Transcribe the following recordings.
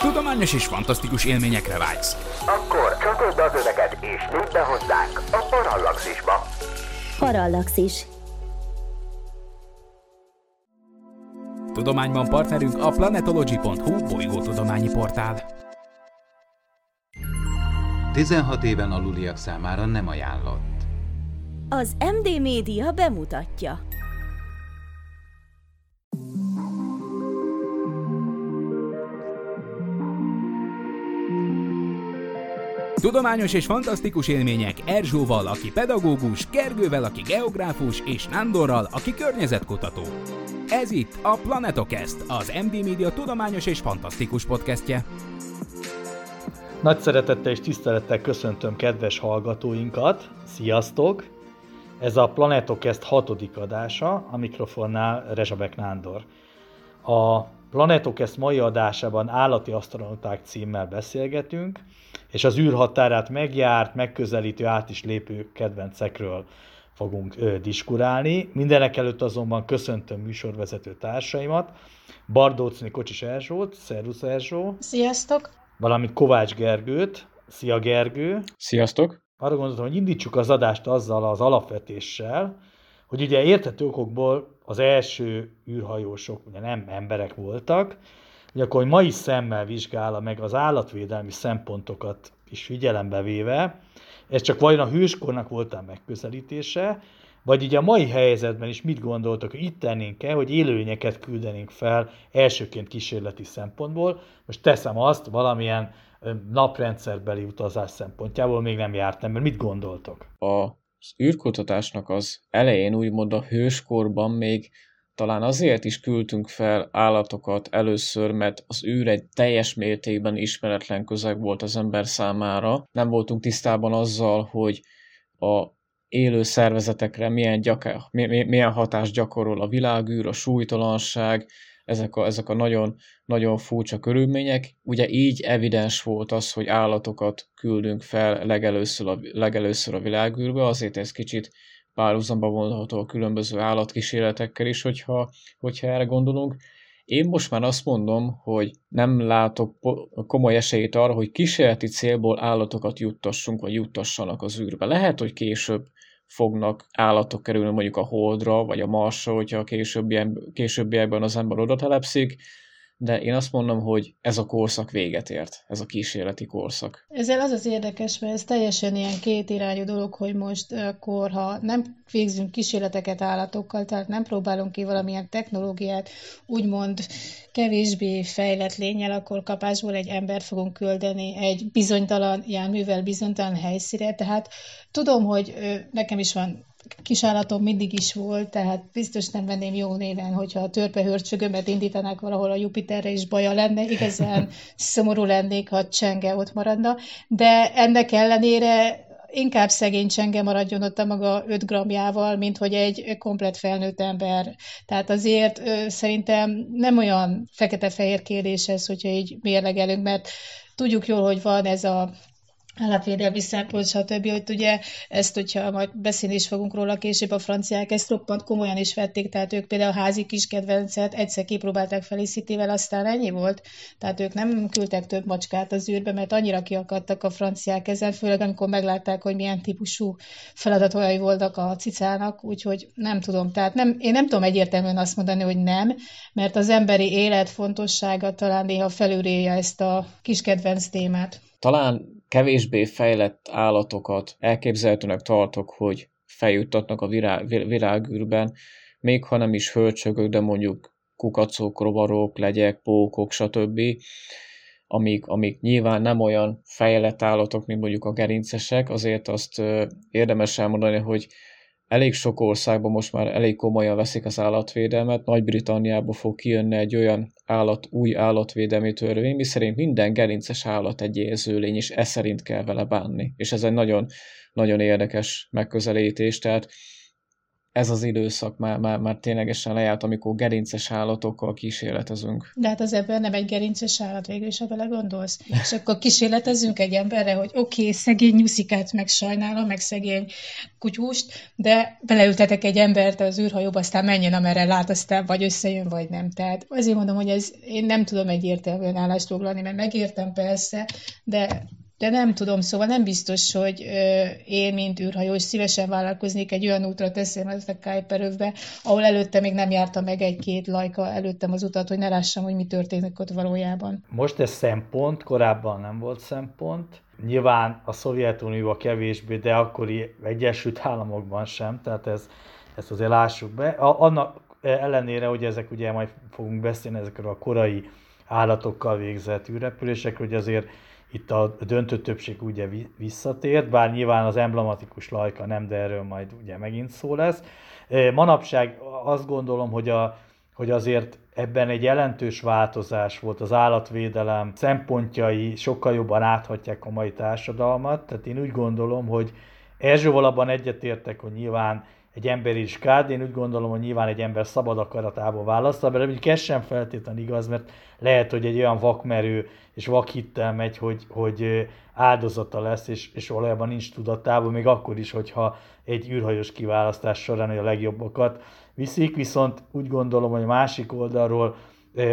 Tudományos és fantasztikus élményekre vágysz. Akkor csatold az öveket és nyújt be hozzánk a Parallaxisba. Parallaxis. Tudományban partnerünk a planetology.hu bolygótudományi portál. 16 éven aluliak számára nem ajánlott. Az MD Média bemutatja. Tudományos és fantasztikus élmények Erzsóval, aki pedagógus, Gergővel, aki geográfus, és Nándorral, aki környezetkutató. Ez itt a Planetokest, az MD Media tudományos és fantasztikus podcastje. Nagy szeretettel és tisztelettel köszöntöm kedves hallgatóinkat. Sziasztok! Ez a Planetokest hatodik adása, a mikrofonnál Rezsabek Nándor. A Planetokest mai adásában állati asztronauták címmel beszélgetünk, és az űrhatárát megjárt, megközelítő, át is lépő kedvencekről fogunk ö, diskurálni. Mindenek előtt azonban köszöntöm műsorvezető társaimat, Bardócni Kocsis Erzsót, szervusz Erzsó! Sziasztok! Valamint Kovács Gergőt, szia Gergő! Sziasztok! Arra gondoltam, hogy indítsuk az adást azzal az alapvetéssel, hogy ugye értető okokból az első űrhajósok ugye nem emberek voltak, hogy akkor hogy mai szemmel vizsgálja meg az állatvédelmi szempontokat is figyelembe véve, ez csak vajon a hőskornak volt a megközelítése, vagy így a mai helyzetben is mit gondoltok, hogy itt tennénk-e, hogy élőlényeket küldenénk fel elsőként kísérleti szempontból. Most teszem azt, valamilyen naprendszerbeli utazás szempontjából még nem jártam, mert mit gondoltok? Az űrkutatásnak az elején úgymond a hőskorban még talán azért is küldtünk fel állatokat először, mert az űr egy teljes mértékben ismeretlen közeg volt az ember számára. Nem voltunk tisztában azzal, hogy a élő szervezetekre milyen, gyakor, milyen hatást gyakorol a világűr, a súlytalanság, ezek a, ezek a nagyon, nagyon furcsa körülmények. Ugye így evidens volt az, hogy állatokat küldünk fel legelőször a, legelőször a világűrbe, azért ez kicsit párhuzamba vonható a különböző állatkísérletekkel is, hogyha, hogyha erre gondolunk. Én most már azt mondom, hogy nem látok komoly esélyt arra, hogy kísérleti célból állatokat juttassunk, vagy juttassanak az űrbe. Lehet, hogy később fognak állatok kerülni mondjuk a Holdra, vagy a Marsra, hogyha a későbbiekben az ember oda telepszik, de én azt mondom, hogy ez a korszak véget ért, ez a kísérleti korszak. Ezzel az az érdekes, mert ez teljesen ilyen kétirányú dolog, hogy most akkor, ha nem végzünk kísérleteket állatokkal, tehát nem próbálunk ki valamilyen technológiát, úgymond kevésbé fejlett lényel, akkor kapásból egy embert fogunk küldeni egy bizonytalan járművel bizonytalan helyszíre, tehát tudom, hogy nekem is van kisállatom mindig is volt, tehát biztos nem venném jó néven, hogyha a törpehörcsögömet indítanák valahol a Jupiterre, és baja lenne, igazán szomorú lennék, ha csenge ott maradna, de ennek ellenére inkább szegény csenge maradjon ott a maga 5 grammjával, mint hogy egy komplet felnőtt ember. Tehát azért szerintem nem olyan fekete-fehér kérdés ez, hogyha így mérlegelünk, mert tudjuk jól, hogy van ez a állatvédelmi szempont, stb. Hogy ugye ezt, hogyha majd beszélni is fogunk róla később, a franciák ezt roppant komolyan is vették, tehát ők például a házi kis kedvencet egyszer kipróbálták Felicity-vel, aztán ennyi volt. Tehát ők nem küldtek több macskát az űrbe, mert annyira kiakadtak a franciák ezen, főleg amikor meglátták, hogy milyen típusú feladatai voltak a cicának, úgyhogy nem tudom. Tehát nem, én nem tudom egyértelműen azt mondani, hogy nem, mert az emberi élet fontossága talán néha felülréje ezt a kis kedvenc témát. Talán kevésbé fejlett állatokat elképzelhetőnek tartok, hogy feljuttatnak a világűrben, még ha nem is hölcsögök, de mondjuk kukacok, rovarok, legyek, pókok, stb., amik, amik nyilván nem olyan fejlett állatok, mint mondjuk a gerincesek, azért azt érdemes elmondani, hogy elég sok országban most már elég komolyan veszik az állatvédelmet. Nagy-Britanniából fog kijönni egy olyan állat, új állatvédelmi törvény, miszerint minden gerinces állat egy érzőlény, és ez szerint kell vele bánni. És ez egy nagyon, nagyon érdekes megközelítés. Tehát ez az időszak már, már, már ténylegesen lejárt, amikor gerinces állatokkal kísérletezünk. De hát az ebben nem egy gerinces állat végül is, ha belegondolsz. És akkor kísérletezünk egy emberre, hogy oké, okay, szegény nyuszikát meg sajnálom, meg szegény kutyust, de beleültetek egy embert az űrhajóba, aztán menjen, amerre lát, aztán vagy összejön, vagy nem. Tehát azért mondom, hogy ez, én nem tudom egyértelműen állást foglalni, mert megértem persze, de de nem tudom, szóval nem biztos, hogy ö, én, mint űrhajós, szívesen vállalkoznék egy olyan útra teszem ezt a Kuiperövbe, ahol előtte még nem járta meg egy-két lajka előttem az utat, hogy ne lássam, hogy mi történik ott valójában. Most ez szempont, korábban nem volt szempont. Nyilván a Szovjetunióban kevésbé, de akkori Egyesült Államokban sem, tehát ez, ezt azért lássuk be. A, annak ellenére, hogy ezek ugye majd fogunk beszélni ezekről a korai állatokkal végzett űrrepülésekről, hogy azért itt a döntő többség ugye visszatért, bár nyilván az emblematikus lajka nem, de erről majd ugye megint szó lesz. Manapság azt gondolom, hogy, a, hogy azért ebben egy jelentős változás volt az állatvédelem szempontjai, sokkal jobban áthatják a mai társadalmat, tehát én úgy gondolom, hogy Erzsóval abban egyetértek, hogy nyilván egy ember is kád, én úgy gondolom, hogy nyilván egy ember szabad akaratából választja, de mondjuk ez sem feltétlenül igaz, mert lehet, hogy egy olyan vakmerő és vakhittel megy, hogy, hogy áldozata lesz, és, és valójában nincs tudatában, még akkor is, hogyha egy űrhajós kiválasztás során a legjobbakat viszik, viszont úgy gondolom, hogy a másik oldalról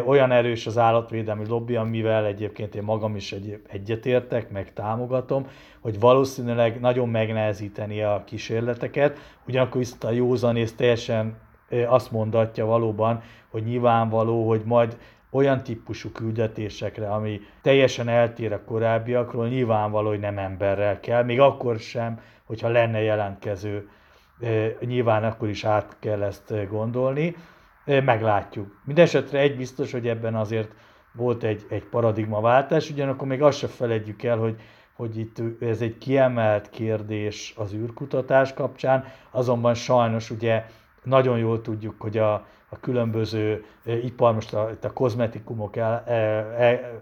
olyan erős az állatvédelmi lobby, amivel egyébként én magam is egy, egyetértek, meg támogatom, hogy valószínűleg nagyon megnehezíteni a kísérleteket, ugyanakkor viszont a józanész teljesen azt mondatja valóban, hogy nyilvánvaló, hogy majd olyan típusú küldetésekre, ami teljesen eltér a korábbiakról, nyilvánvaló, hogy nem emberrel kell, még akkor sem, hogyha lenne jelentkező, nyilván akkor is át kell ezt gondolni meglátjuk. Mindenesetre egy biztos, hogy ebben azért volt egy, egy paradigmaváltás, ugyanakkor még azt se felejtjük el, hogy, hogy itt ez egy kiemelt kérdés az űrkutatás kapcsán, azonban sajnos ugye nagyon jól tudjuk, hogy a, a különböző ipar, most a, a kozmetikumok el, el, el,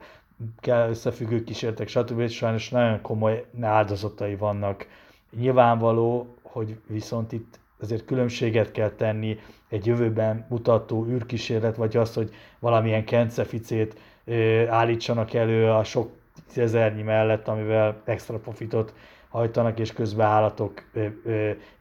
kell összefüggő kísérletek, stb. és sajnos nagyon komoly áldozatai vannak. Nyilvánvaló, hogy viszont itt azért különbséget kell tenni egy jövőben mutató űrkísérlet, vagy az, hogy valamilyen kenceficét állítsanak elő a sok tízezernyi mellett, amivel extra profitot hajtanak, és közben állatok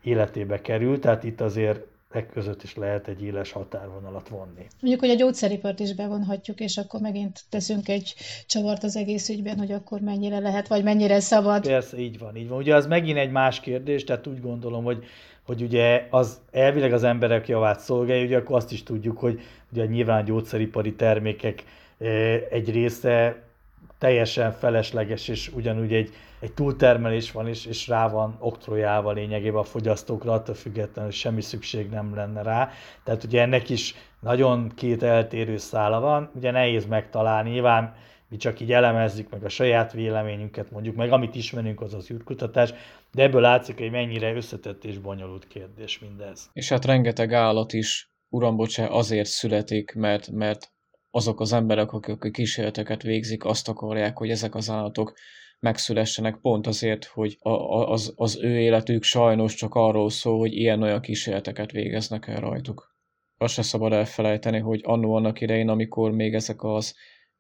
életébe kerül. Tehát itt azért e között is lehet egy éles határvonalat vonni. Mondjuk, hogy a gyógyszeripart is bevonhatjuk, és akkor megint teszünk egy csavart az egész ügyben, hogy akkor mennyire lehet, vagy mennyire szabad. Persze, így van, így van. Ugye az megint egy más kérdés, tehát úgy gondolom, hogy hogy ugye az elvileg az emberek javát szolgálja, ugye akkor azt is tudjuk, hogy ugye nyilván a gyógyszeripari termékek egy része teljesen felesleges, és ugyanúgy egy, egy túltermelés van, és, és rá van oktrojálva lényegében a fogyasztókra, attól függetlenül, hogy semmi szükség nem lenne rá. Tehát ugye ennek is nagyon két eltérő szála van, ugye nehéz megtalálni, nyilván mi csak így elemezzük meg a saját véleményünket, mondjuk meg amit ismerünk, az az űrkutatás, de ebből látszik, hogy mennyire összetett és bonyolult kérdés mindez. És hát rengeteg állat is, uram bocsá, azért születik, mert, mert azok az emberek, akik a kísérleteket végzik, azt akarják, hogy ezek az állatok megszülessenek pont azért, hogy a, az, az ő életük sajnos csak arról szól, hogy ilyen-olyan kísérleteket végeznek el rajtuk. Azt se szabad elfelejteni, hogy annó annak idején, amikor még ezek az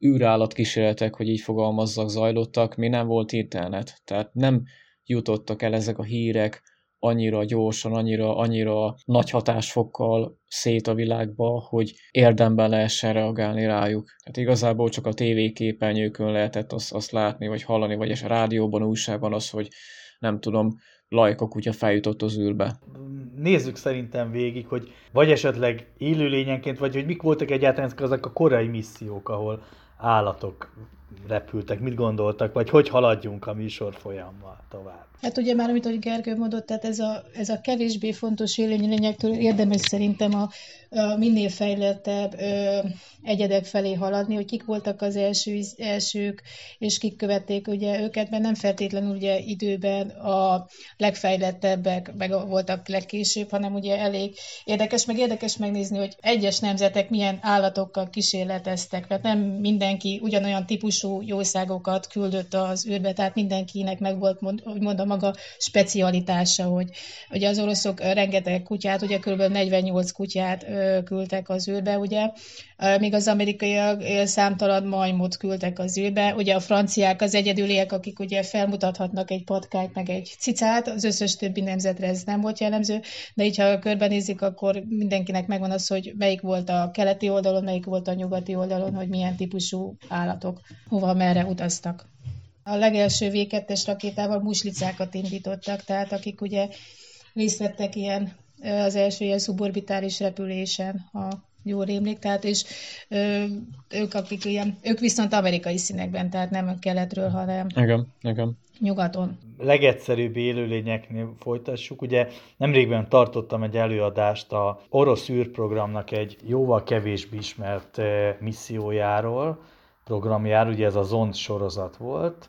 űrállatkísérletek, hogy így fogalmazzak, zajlottak, mi nem volt internet. Tehát nem jutottak el ezek a hírek annyira gyorsan, annyira, annyira nagy hatásfokkal szét a világba, hogy érdemben lehessen reagálni rájuk. Tehát igazából csak a tévéképernyőkön lehetett azt, azt látni, vagy hallani, vagy a rádióban, újságban az, hogy nem tudom, Lajka kutya feljutott az űrbe. Nézzük szerintem végig, hogy vagy esetleg élőlényenként, vagy hogy mik voltak egyáltalán ezek a korai missziók, ahol állatok repültek, mit gondoltak, vagy hogy haladjunk a műsor folyammal tovább? Hát ugye már, amit hogy Gergő mondott, tehát ez a, ez a kevésbé fontos élőlényektől érdemes szerintem a, a minél fejlettebb ö, egyedek felé haladni, hogy kik voltak az első, elsők, és kik követték ugye őket, mert nem feltétlenül ugye időben a legfejlettebbek meg voltak legkésőbb, hanem ugye elég érdekes, meg érdekes megnézni, hogy egyes nemzetek milyen állatokkal kísérleteztek, mert nem mindenki ugyanolyan típusú jószágokat küldött az űrbe, tehát mindenkinek meg volt, hogy mondom, maga specialitása, hogy ugye az oroszok rengeteg kutyát, ugye kb. 48 kutyát küldtek az űrbe, ugye, míg az amerikaiak számtalan majmot küldtek az űrbe, ugye a franciák az egyedüliek, akik ugye felmutathatnak egy patkányt, meg egy cicát, az összes többi nemzetre ez nem volt jellemző, de így ha körbenézik, akkor mindenkinek megvan az, hogy melyik volt a keleti oldalon, melyik volt a nyugati oldalon, hogy milyen típusú állatok hova, merre utaztak. A legelső V2-es rakétával muslicákat indítottak, tehát akik ugye részt vettek ilyen az első ilyen szuborbitális repülésen, ha jól rémlik, tehát és ö, ők, akik ilyen, ők viszont amerikai színekben, tehát nem keletről, hanem igen, igen. nyugaton. Legegyszerűbb élőlényeknél folytassuk. Ugye nemrégben tartottam egy előadást a orosz űrprogramnak egy jóval kevésbé ismert missziójáról, programjáról, ugye ez a Zond sorozat volt.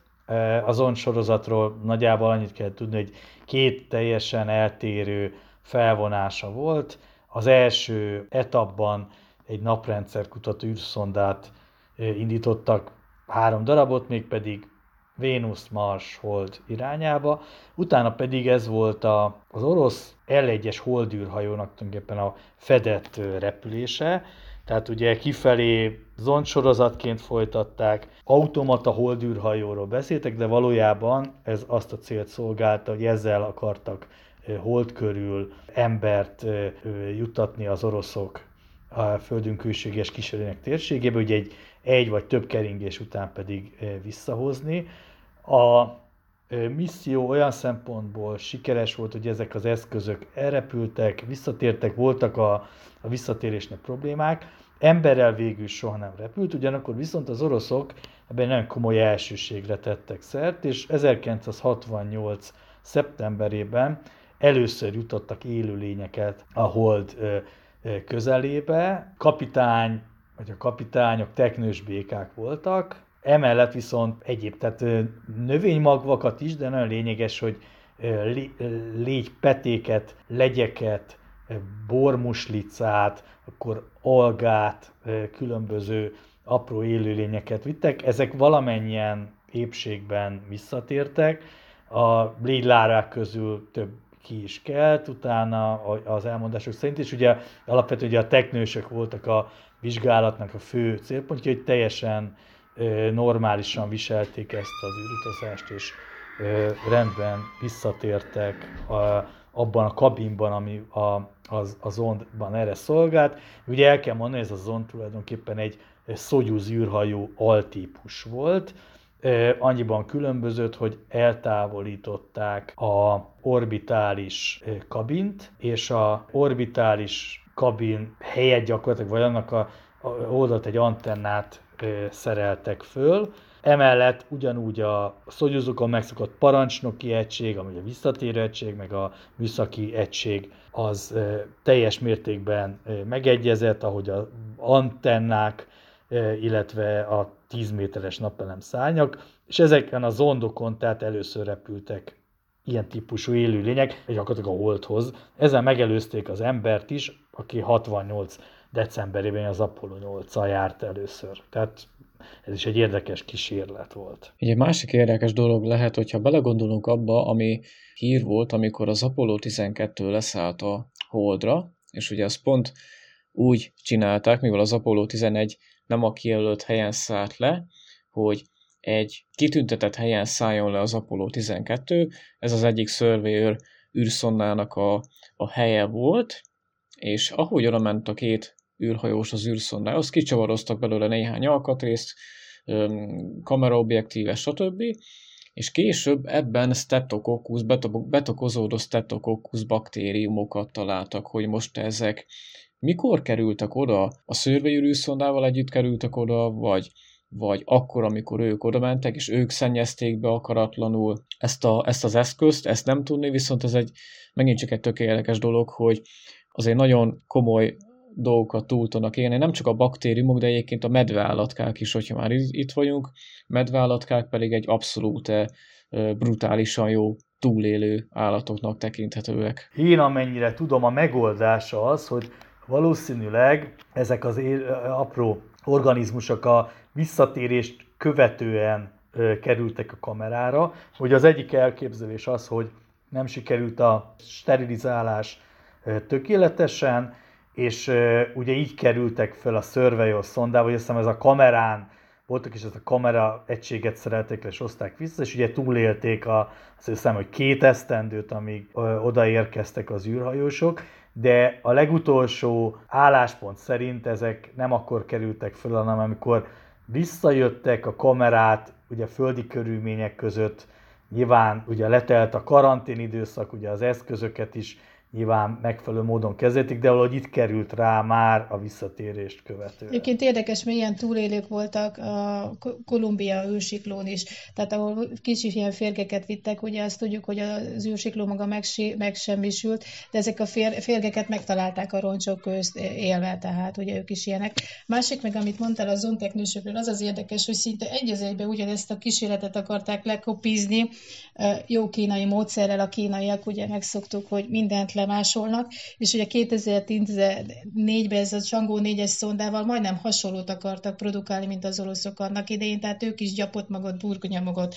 A Zond sorozatról nagyjából annyit kell tudni, hogy két teljesen eltérő felvonása volt. Az első etapban egy naprendszer kutató űrszondát indítottak, három darabot, mégpedig Vénusz, Mars, Hold irányába. Utána pedig ez volt a, az orosz L1-es holdűrhajónak tulajdonképpen a fedett repülése, tehát ugye kifelé zondsorozatként folytatták, automata holdűrhajóról beszéltek, de valójában ez azt a célt szolgálta, hogy ezzel akartak hold körül embert juttatni az oroszok a földünk külséges kísérőnek térségébe, ugye egy, egy vagy több keringés után pedig visszahozni. A misszió olyan szempontból sikeres volt, hogy ezek az eszközök elrepültek, visszatértek, voltak a, a visszatérésnek problémák, emberrel végül soha nem repült, ugyanakkor viszont az oroszok ebben nagyon komoly elsőségre tettek szert, és 1968. szeptemberében először jutottak élőlényeket a hold közelébe. Kapitány, vagy a kapitányok teknős békák voltak, emellett viszont egyéb, tehát növénymagvakat is, de nagyon lényeges, hogy légypetéket, legyeket, bormuslicát, akkor algát, különböző apró élőlényeket vittek. Ezek valamennyien épségben visszatértek. A léglárák közül több ki is kelt utána az elmondások szerint, és ugye alapvetően ugye a teknősök voltak a vizsgálatnak a fő célpontja, hogy teljesen normálisan viselték ezt az űrutazást, és rendben visszatértek abban a kabinban, ami a, az, a zondban erre szolgált. Ugye el kell mondani, ez a zond tulajdonképpen egy Soyuz űrhajó altípus volt, annyiban különbözött, hogy eltávolították a orbitális kabint, és a orbitális kabin helyett gyakorlatilag, vagy annak a, a oldalt egy antennát szereltek föl, Emellett ugyanúgy a Szogyuzokon megszokott parancsnoki egység, ami a visszatérő egység, meg a műszaki egység, az teljes mértékben megegyezett, ahogy az antennák, illetve a 10 méteres napelem szárnyak, és ezeken a zondokon tehát először repültek ilyen típusú élőlények, gyakorlatilag a holdhoz. Ezzel megelőzték az embert is, aki 68 decemberében az Apollo 8 járt először. Tehát ez is egy érdekes kísérlet volt. Egy másik érdekes dolog lehet, hogyha belegondolunk abba, ami hír volt, amikor az Apollo 12 leszállt a Holdra, és ugye azt pont úgy csinálták, mivel az Apollo 11 nem a kijelölt helyen szállt le, hogy egy kitüntetett helyen szálljon le az Apollo 12, ez az egyik Surveyor űrszondának a, a helye volt, és ahogy oda ment a két űrhajós az űrszondához, kicsavaroztak belőle néhány alkatrészt, kameraobjektíve, stb. És később ebben Streptococcus, betokozódó Streptococcus baktériumokat találtak, hogy most ezek mikor kerültek oda, a szörvényűrűszondával együtt kerültek oda, vagy, vagy akkor, amikor ők oda mentek, és ők szennyezték be akaratlanul ezt, a, ezt az eszközt, ezt nem tudni, viszont ez egy megint csak egy tökéletes dolog, hogy azért nagyon komoly dolgokat túl tudnak élni, nem csak a baktériumok, de egyébként a medveállatkák is, hogyha már itt vagyunk, medveállatkák pedig egy abszolút brutálisan jó túlélő állatoknak tekinthetőek. Én amennyire tudom, a megoldása az, hogy valószínűleg ezek az él, apró organizmusok a visszatérést követően kerültek a kamerára. Hogy az egyik elképzelés az, hogy nem sikerült a sterilizálás tökéletesen, és ugye így kerültek fel a Surveyor szondába, hogy hiszem ez a kamerán voltak, és ezt a kamera egységet szerelték és hozták vissza, és ugye túlélték a, azt hiszem, hogy két esztendőt, amíg odaérkeztek az űrhajósok, de a legutolsó álláspont szerint ezek nem akkor kerültek föl, hanem amikor visszajöttek a kamerát, ugye földi körülmények között, nyilván ugye letelt a karantén időszak, ugye az eszközöket is nyilván megfelelő módon kezelték, de valahogy itt került rá már a visszatérést követően. Egyébként érdekes, milyen túlélők voltak a Kolumbia űrsiklón is. Tehát ahol kicsi ilyen férgeket vittek, ugye azt tudjuk, hogy az űrsikló maga megsemmisült, de ezek a fér, férgeket megtalálták a roncsok közt élve, tehát ugye ők is ilyenek. Másik meg, amit mondtál a zonteknősökről, az az érdekes, hogy szinte egy az egybe ugyanezt a kísérletet akarták lekopizni, jó kínai módszerrel a kínaiak, ugye megszoktuk, hogy mindent le lemásolnak, és ugye 2014-ben ez a Csangó 4-es szondával majdnem hasonlót akartak produkálni, mint az oroszok annak idején, tehát ők is gyapott magot, burgonyamogot,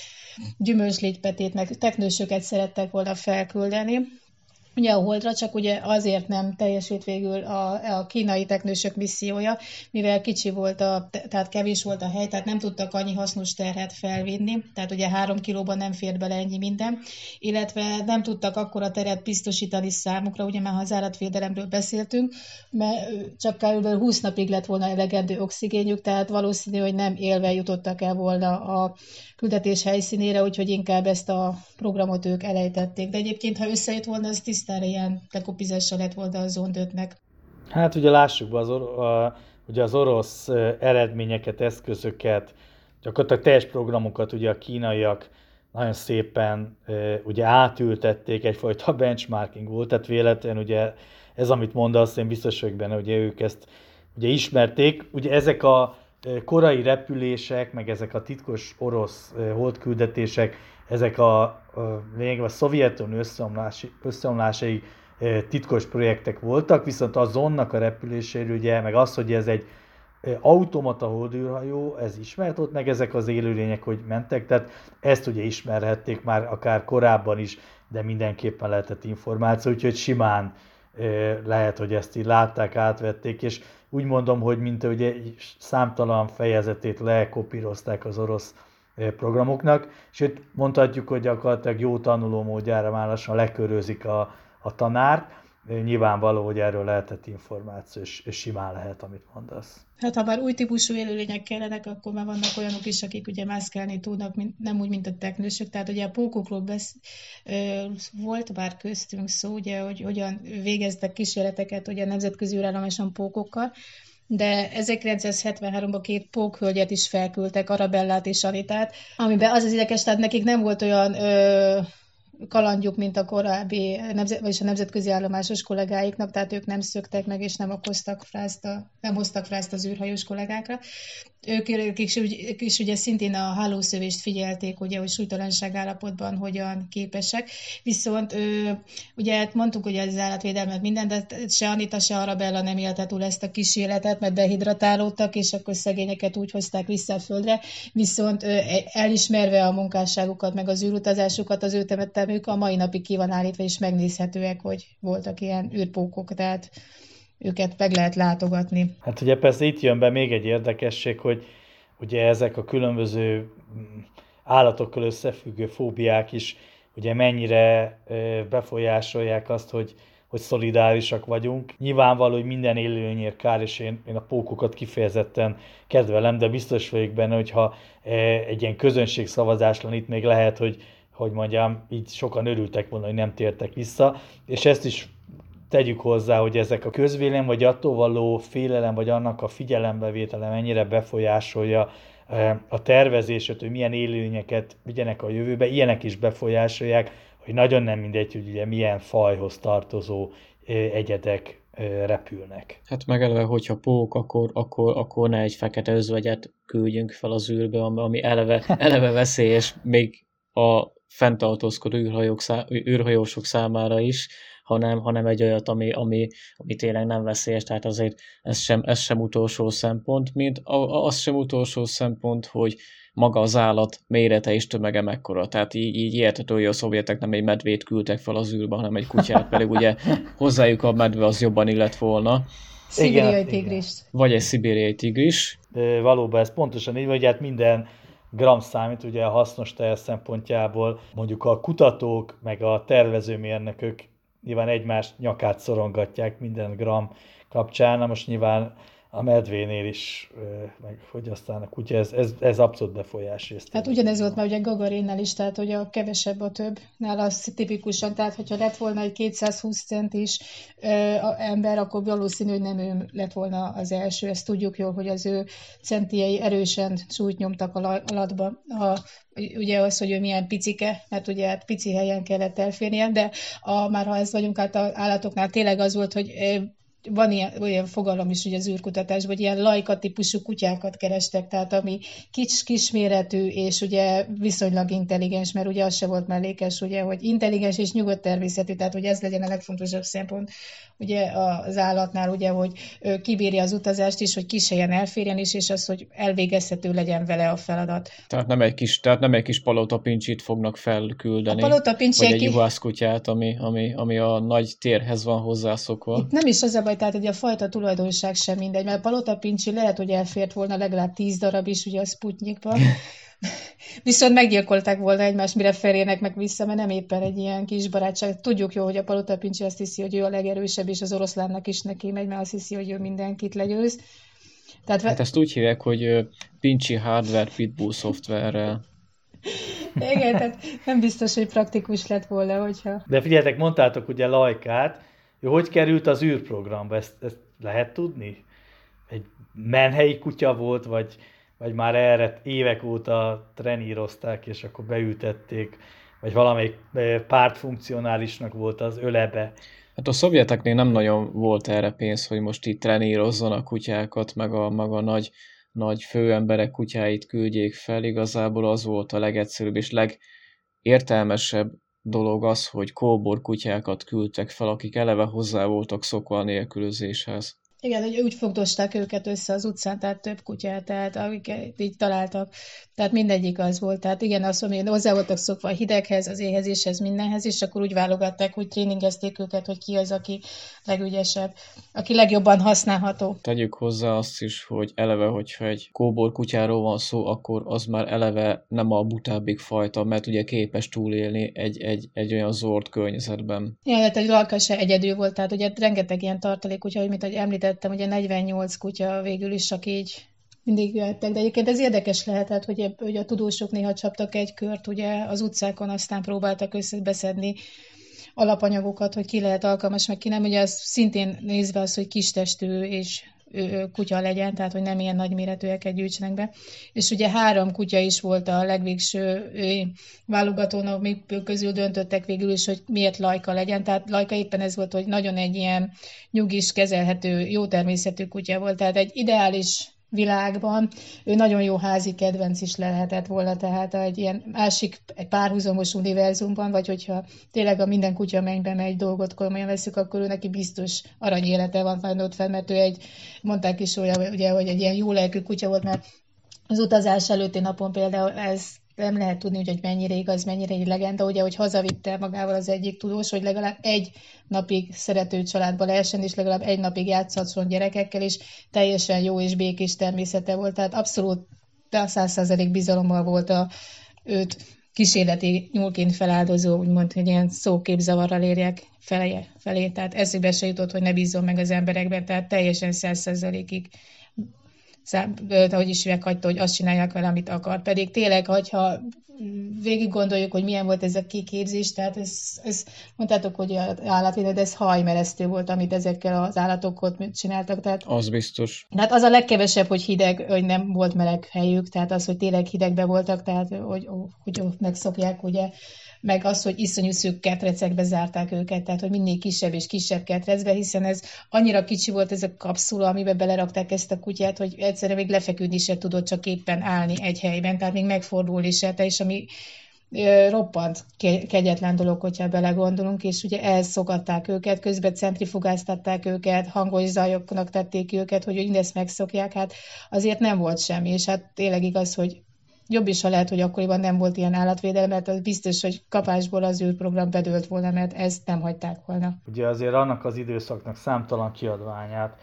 gyümölcslégypetét, meg teknősöket szerettek volna felküldeni, ugye a Holdra, csak ugye azért nem teljesült végül a, a kínai teknősök missziója, mivel kicsi volt, a, tehát kevés volt a hely, tehát nem tudtak annyi hasznos terhet felvinni, tehát ugye három kilóban nem fért bele ennyi minden, illetve nem tudtak akkora teret biztosítani számukra, ugye már az állatvédelemről beszéltünk, mert csak kb. 20 napig lett volna elegendő oxigénjük, tehát valószínű, hogy nem élve jutottak el volna a küldetés helyszínére, úgyhogy inkább ezt a programot ők elejtették. De egyébként, ha összejött volna, az tisztára ilyen tekopizása lett volna az Zond Hát ugye lássuk be az, or- a, ugye az orosz eredményeket, eszközöket, gyakorlatilag teljes programokat ugye a kínaiak nagyon szépen ugye átültették, egyfajta benchmarking volt, tehát véletlen ugye ez, amit mondasz, én biztos vagyok benne, hogy ők ezt ugye ismerték. Ugye ezek a korai repülések, meg ezek a titkos orosz holdküldetések, ezek a lényegében a Szovjetunió összeomlási, összeomlásai titkos projektek voltak, viszont az zonnak a repüléséről ugye, meg az, hogy ez egy automata holdűrhajó, ez ismert volt, meg ezek az élőlények, hogy mentek, tehát ezt ugye ismerhették már akár korábban is, de mindenképpen lehetett információ, úgyhogy simán lehet, hogy ezt így látták, átvették, és úgy mondom, hogy mint egy számtalan fejezetét lekopírozták az orosz programoknak, sőt mondhatjuk, hogy gyakorlatilag jó tanuló módjára már lassan lekörözik a, a tanárt, nyilvánvaló, hogy erről lehetett információ, és, és simán lehet, amit mondasz. Hát ha már új típusú élőlények kellenek, akkor már vannak olyanok is, akik ugye mászkálni tudnak, mint, nem úgy, mint a teknősök. Tehát ugye a pókokról besz, ö, volt már köztünk szó, ugye, hogy hogyan végeztek kísérleteket ugye a nemzetközi űrállomáson pókokkal, de 1973-ban két pókhölgyet is felküldtek, Arabellát és Anitát, amiben az az érdekes, tehát nekik nem volt olyan ö, kalandjuk, mint a korábbi, nemzet, vagyis a nemzetközi állomásos kollégáiknak, tehát ők nem szöktek meg, és nem okoztak frászt, a, nem hoztak frászt az űrhajós kollégákra. Ők, ők, is, ők is ugye szintén a hálószövést figyelték, ugye, hogy súlytalanság állapotban hogyan képesek. Viszont ő, ugye hát mondtuk, hogy az állatvédelmet minden, de se Anita, se Arabella nem élte túl ezt a kísérletet, mert dehidratálódtak, és akkor szegényeket úgy hozták vissza a földre. Viszont ő, elismerve a munkásságukat, meg az űrutazásukat, az ő temettemük a mai napig ki van állítva, és megnézhetőek, hogy voltak ilyen űrpókok, tehát őket meg lehet látogatni. Hát ugye persze itt jön be még egy érdekesség, hogy ugye ezek a különböző mm, állatokkal összefüggő fóbiák is ugye mennyire befolyásolják azt, hogy, hogy szolidárisak vagyunk. Nyilvánvaló, hogy minden élőnyér kár, és én, én a pókokat kifejezetten kedvelem, de biztos vagyok benne, hogyha egy ilyen közönségszavazás lenne itt még lehet, hogy, hogy mondjam, így sokan örültek volna, hogy nem tértek vissza, és ezt is tegyük hozzá, hogy ezek a közvélem, vagy attól való félelem, vagy annak a figyelembevétele mennyire befolyásolja eh, a tervezéset, hogy milyen élőnyeket vigyenek a jövőbe, ilyenek is befolyásolják, hogy nagyon nem mindegy, hogy ugye milyen fajhoz tartozó eh, egyedek eh, repülnek. Hát megelve, hogyha pók, akkor, akkor, akkor ne egy fekete özvegyet küldjünk fel az űrbe, ami eleve, eleve veszélyes, még a fenntartózkodó űrhajók szá, űrhajósok számára is, hanem, hanem egy olyat, ami, ami, ami tényleg nem veszélyes, tehát azért ez sem, ez sem utolsó szempont, mint az sem utolsó szempont, hogy maga az állat mérete és tömege mekkora. Tehát így, így értető, hogy a szovjetek nem egy medvét küldtek fel az űrbe, hanem egy kutyát, pedig ugye hozzájuk a medve az jobban illet volna. Szibériai tigris. Vagy egy szibériai tigris. Valóban ez pontosan így, hogy hát minden gram számít, ugye a hasznos tej szempontjából mondjuk a kutatók, meg a tervezőmérnökök nyilván egymást nyakát szorongatják minden gram kapcsán, na most nyilván a medvénél is, meg hogy aztán a kutya, ez, ez, ez abszolút befolyás. Hát ugyanez volt már ugye Gagarinnál is, tehát hogy a kevesebb a több, nála az tipikusan, tehát hogyha lett volna egy 220 centis ö, ember, akkor valószínű, hogy nem ő lett volna az első, ezt tudjuk jól, hogy az ő centiei erősen súlyt nyomtak a alatba. A, ugye az, hogy ő milyen picike, mert ugye hát pici helyen kellett elférnie, de a, már ha ez vagyunk át az állatoknál, tényleg az volt, hogy van ilyen, olyan fogalom is ugye az űrkutatásban, hogy ilyen lajka típusú kutyákat kerestek, tehát ami kis, kisméretű, és ugye viszonylag intelligens, mert ugye az se volt mellékes, ugye, hogy intelligens és nyugodt természetű, tehát hogy ez legyen a legfontosabb szempont ugye az állatnál, ugye, hogy kibírja az utazást is, hogy kis helyen elférjen is, és az, hogy elvégezhető legyen vele a feladat. Tehát nem egy kis, tehát nem egy kis palotapincsit fognak felküldeni, a vagy egy juhászkutyát, ami, ami, ami a nagy térhez van hozzászokva. Itt nem is az a baj, tehát hogy a fajta tulajdonság sem mindegy, mert a palotapincsi lehet, hogy elfért volna legalább tíz darab is ugye a Sputnikban, Viszont meggyilkolták volna egymást, mire felének meg vissza, mert nem éppen egy ilyen kis barátság. Tudjuk jó, hogy a Palota Pincsi azt hiszi, hogy ő a legerősebb, és az oroszlánnak is neki megy, mert azt hiszi, hogy ő mindenkit legyőz. Tehát, hát ezt úgy hívják, hogy Pincsi hardware pitbull szoftverrel. Igen, tehát nem biztos, hogy praktikus lett volna, hogyha... De figyeljetek, mondtátok ugye Lajkát, hogy került az űrprogramba, ezt, ezt lehet tudni? Egy menhelyi kutya volt, vagy vagy már erre évek óta trenírozták, és akkor beültették, vagy valamelyik pártfunkcionálisnak volt az ölebe. Hát a szovjeteknél nem nagyon volt erre pénz, hogy most itt trenírozzanak kutyákat, meg a maga nagy, nagy főemberek kutyáit küldjék fel. Igazából az volt a legegyszerűbb és legértelmesebb dolog az, hogy kóbor kutyákat küldtek fel, akik eleve hozzá voltak szokva a nélkülözéshez. Igen, hogy úgy fogdosták őket össze az utcán, tehát több kutyát, tehát akiket így találtak. Tehát mindegyik az volt. Tehát igen, azt mondom, hogy hozzá voltak szokva a hideghez, az éhezéshez, mindenhez, és akkor úgy válogatták, úgy tréningezték őket, hogy ki az, aki legügyesebb, aki legjobban használható. Tegyük hozzá azt is, hogy eleve, hogyha egy kóbor kutyáról van szó, akkor az már eleve nem a butábbik fajta, mert ugye képes túlélni egy, egy, egy olyan zord környezetben. Igen, tehát egy lalka se egyedül volt, tehát ugye rengeteg ilyen tartalék, úgyhogy, mint ahogy említettem, ugye 48 kutya végül is, aki így mindig jöttek. De egyébként ez érdekes lehetett, hogy, hogy a tudósok néha csaptak egy kört, ugye az utcákon aztán próbáltak összebeszedni alapanyagokat, hogy ki lehet alkalmas, meg ki nem. Ugye az szintén nézve az, hogy kistestű és kutya legyen, tehát hogy nem ilyen nagyméretűeket gyűjtsenek be. És ugye három kutya is volt a legvégső válogatónak, még közül döntöttek végül is, hogy miért lajka legyen. Tehát lajka éppen ez volt, hogy nagyon egy ilyen nyugis, kezelhető, jó természetű kutya volt. Tehát egy ideális világban. Ő nagyon jó házi kedvenc is lehetett volna, tehát egy ilyen másik, egy párhuzamos univerzumban, vagy hogyha tényleg a minden kutya mennybe megy dolgot komolyan veszük, akkor ő neki biztos aranyélete van majd ott fel, mert ő egy, mondták is olyan, ugye, hogy egy ilyen jó lelkű kutya volt, mert az utazás előtti napon például ez nem lehet tudni, hogy mennyire igaz, mennyire egy legenda, ugye, hogy hazavitte magával az egyik tudós, hogy legalább egy napig szerető családba lehessen, és legalább egy napig játszhatson gyerekekkel, és teljesen jó és békés természete volt, tehát abszolút százszerzelék bizalommal volt a, őt kísérleti nyúlként feláldozó, úgymond, hogy ilyen szóképzavarral érjek felé, felé. Tehát eszébe se jutott, hogy ne bízzon meg az emberekben, tehát teljesen százszerzelékig hogy is meghagyta, hogy azt csinálják vele, amit akar. Pedig tényleg, hogyha végig gondoljuk, hogy milyen volt ez a kiképzés, tehát ez, ez mondtátok, hogy de ez hajmeresztő volt, amit ezekkel az állatokkal csináltak. Tehát, az biztos. Tehát az a legkevesebb, hogy hideg, hogy nem volt meleg helyük, tehát az, hogy tényleg hidegbe voltak, tehát hogy, hogy megszokják ugye meg az, hogy iszonyú szűk ketrecekbe zárták őket, tehát hogy minél kisebb és kisebb ketrecbe, hiszen ez annyira kicsi volt ez a kapszula, amiben belerakták ezt a kutyát, hogy egyszerűen még lefeküdni se tudott csak éppen állni egy helyben, tehát még megfordulni se, és ami roppant kegyetlen dolog, hogyha belegondolunk, és ugye elszogatták őket, közben centrifugáztatták őket, hangos zajoknak tették őket, hogy mindezt megszokják, hát azért nem volt semmi, és hát tényleg igaz, hogy jobb is, ha lehet, hogy akkoriban nem volt ilyen állatvédelem, mert az biztos, hogy kapásból az űrprogram bedőlt volna, mert ezt nem hagyták volna. Ugye azért annak az időszaknak számtalan kiadványát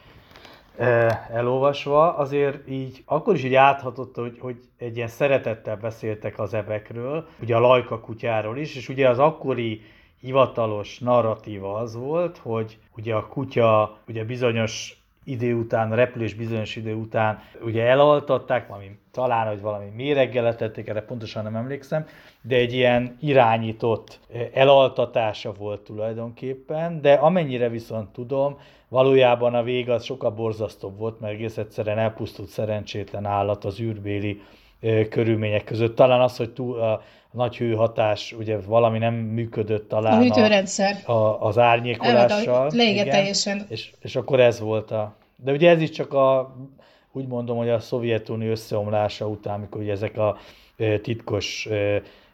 elolvasva, azért így akkor is így áthatott, hogy, hogy egy ilyen szeretettel beszéltek az ebekről, ugye a lajka kutyáról is, és ugye az akkori hivatalos narratíva az volt, hogy ugye a kutya ugye bizonyos idő után, a repülés bizonyos idő után ugye elaltatták, valami, talán, hogy valami méreggel tették, erre pontosan nem emlékszem, de egy ilyen irányított elaltatása volt tulajdonképpen, de amennyire viszont tudom, valójában a vége az sokkal borzasztóbb volt, mert egész egyszerűen elpusztult szerencsétlen állat az űrbéli körülmények között. Talán az, hogy túl, nagy hőhatás, ugye valami nem működött talán a hűtőrendszer. A, a, az árnyékolással. Leégett teljesen. És, és akkor ez volt a... De ugye ez is csak a, úgy mondom, hogy a Szovjetunió összeomlása után, amikor ugye ezek a titkos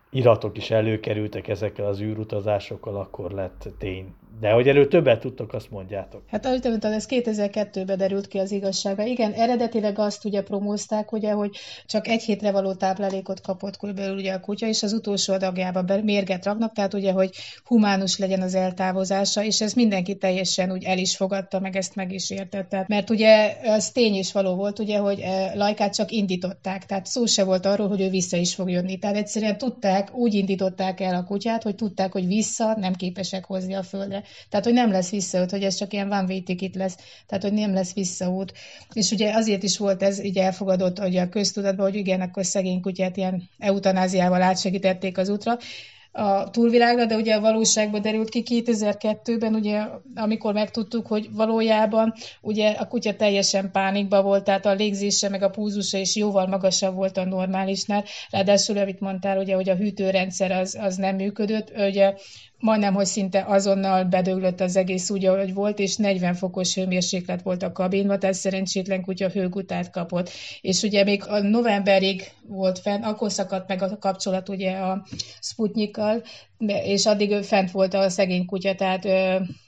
iratok is előkerültek ezekkel az űrutazásokkal, akkor lett tény. De hogy erről többet tudtok, azt mondjátok. Hát ahogy mondtad, ez 2002-ben derült ki az igazsága. Igen, eredetileg azt ugye promózták, ugye, hogy csak egy hétre való táplálékot kapott körülbelül ugye a kutya, és az utolsó adagjában mérget raknak, tehát ugye, hogy humánus legyen az eltávozása, és ez mindenki teljesen úgy el is fogadta, meg ezt meg is értette. Mert ugye az tény is való volt, ugye, hogy eh, Lajkát csak indították, tehát szó se volt arról, hogy ő vissza is fog jönni. Tehát egyszerűen tudták, úgy indították el a kutyát, hogy tudták, hogy vissza nem képesek hozni a földre. Tehát, hogy nem lesz visszaút, hogy ez csak ilyen way ticket lesz, tehát, hogy nem lesz visszaút. És ugye azért is volt ez így elfogadott, hogy a köztudatban, hogy igen, akkor szegény kutyát ilyen eutanáziával átsegítették az útra, a túlvilágra, de ugye a valóságban derült ki 2002-ben, ugye, amikor megtudtuk, hogy valójában ugye a kutya teljesen pánikba volt, tehát a légzése meg a púzusa is jóval magasabb volt a normálisnál. Ráadásul, amit mondtál, ugye, hogy a hűtőrendszer az, az nem működött, ugye majdnem, hogy szinte azonnal bedöglött az egész úgy, ahogy volt, és 40 fokos hőmérséklet volt a kabinban, tehát szerencsétlen kutya hőgutát kapott. És ugye még a novemberig volt fenn, akkor szakadt meg a kapcsolat ugye a Sputnikkal, és addig fent volt a szegény kutya, tehát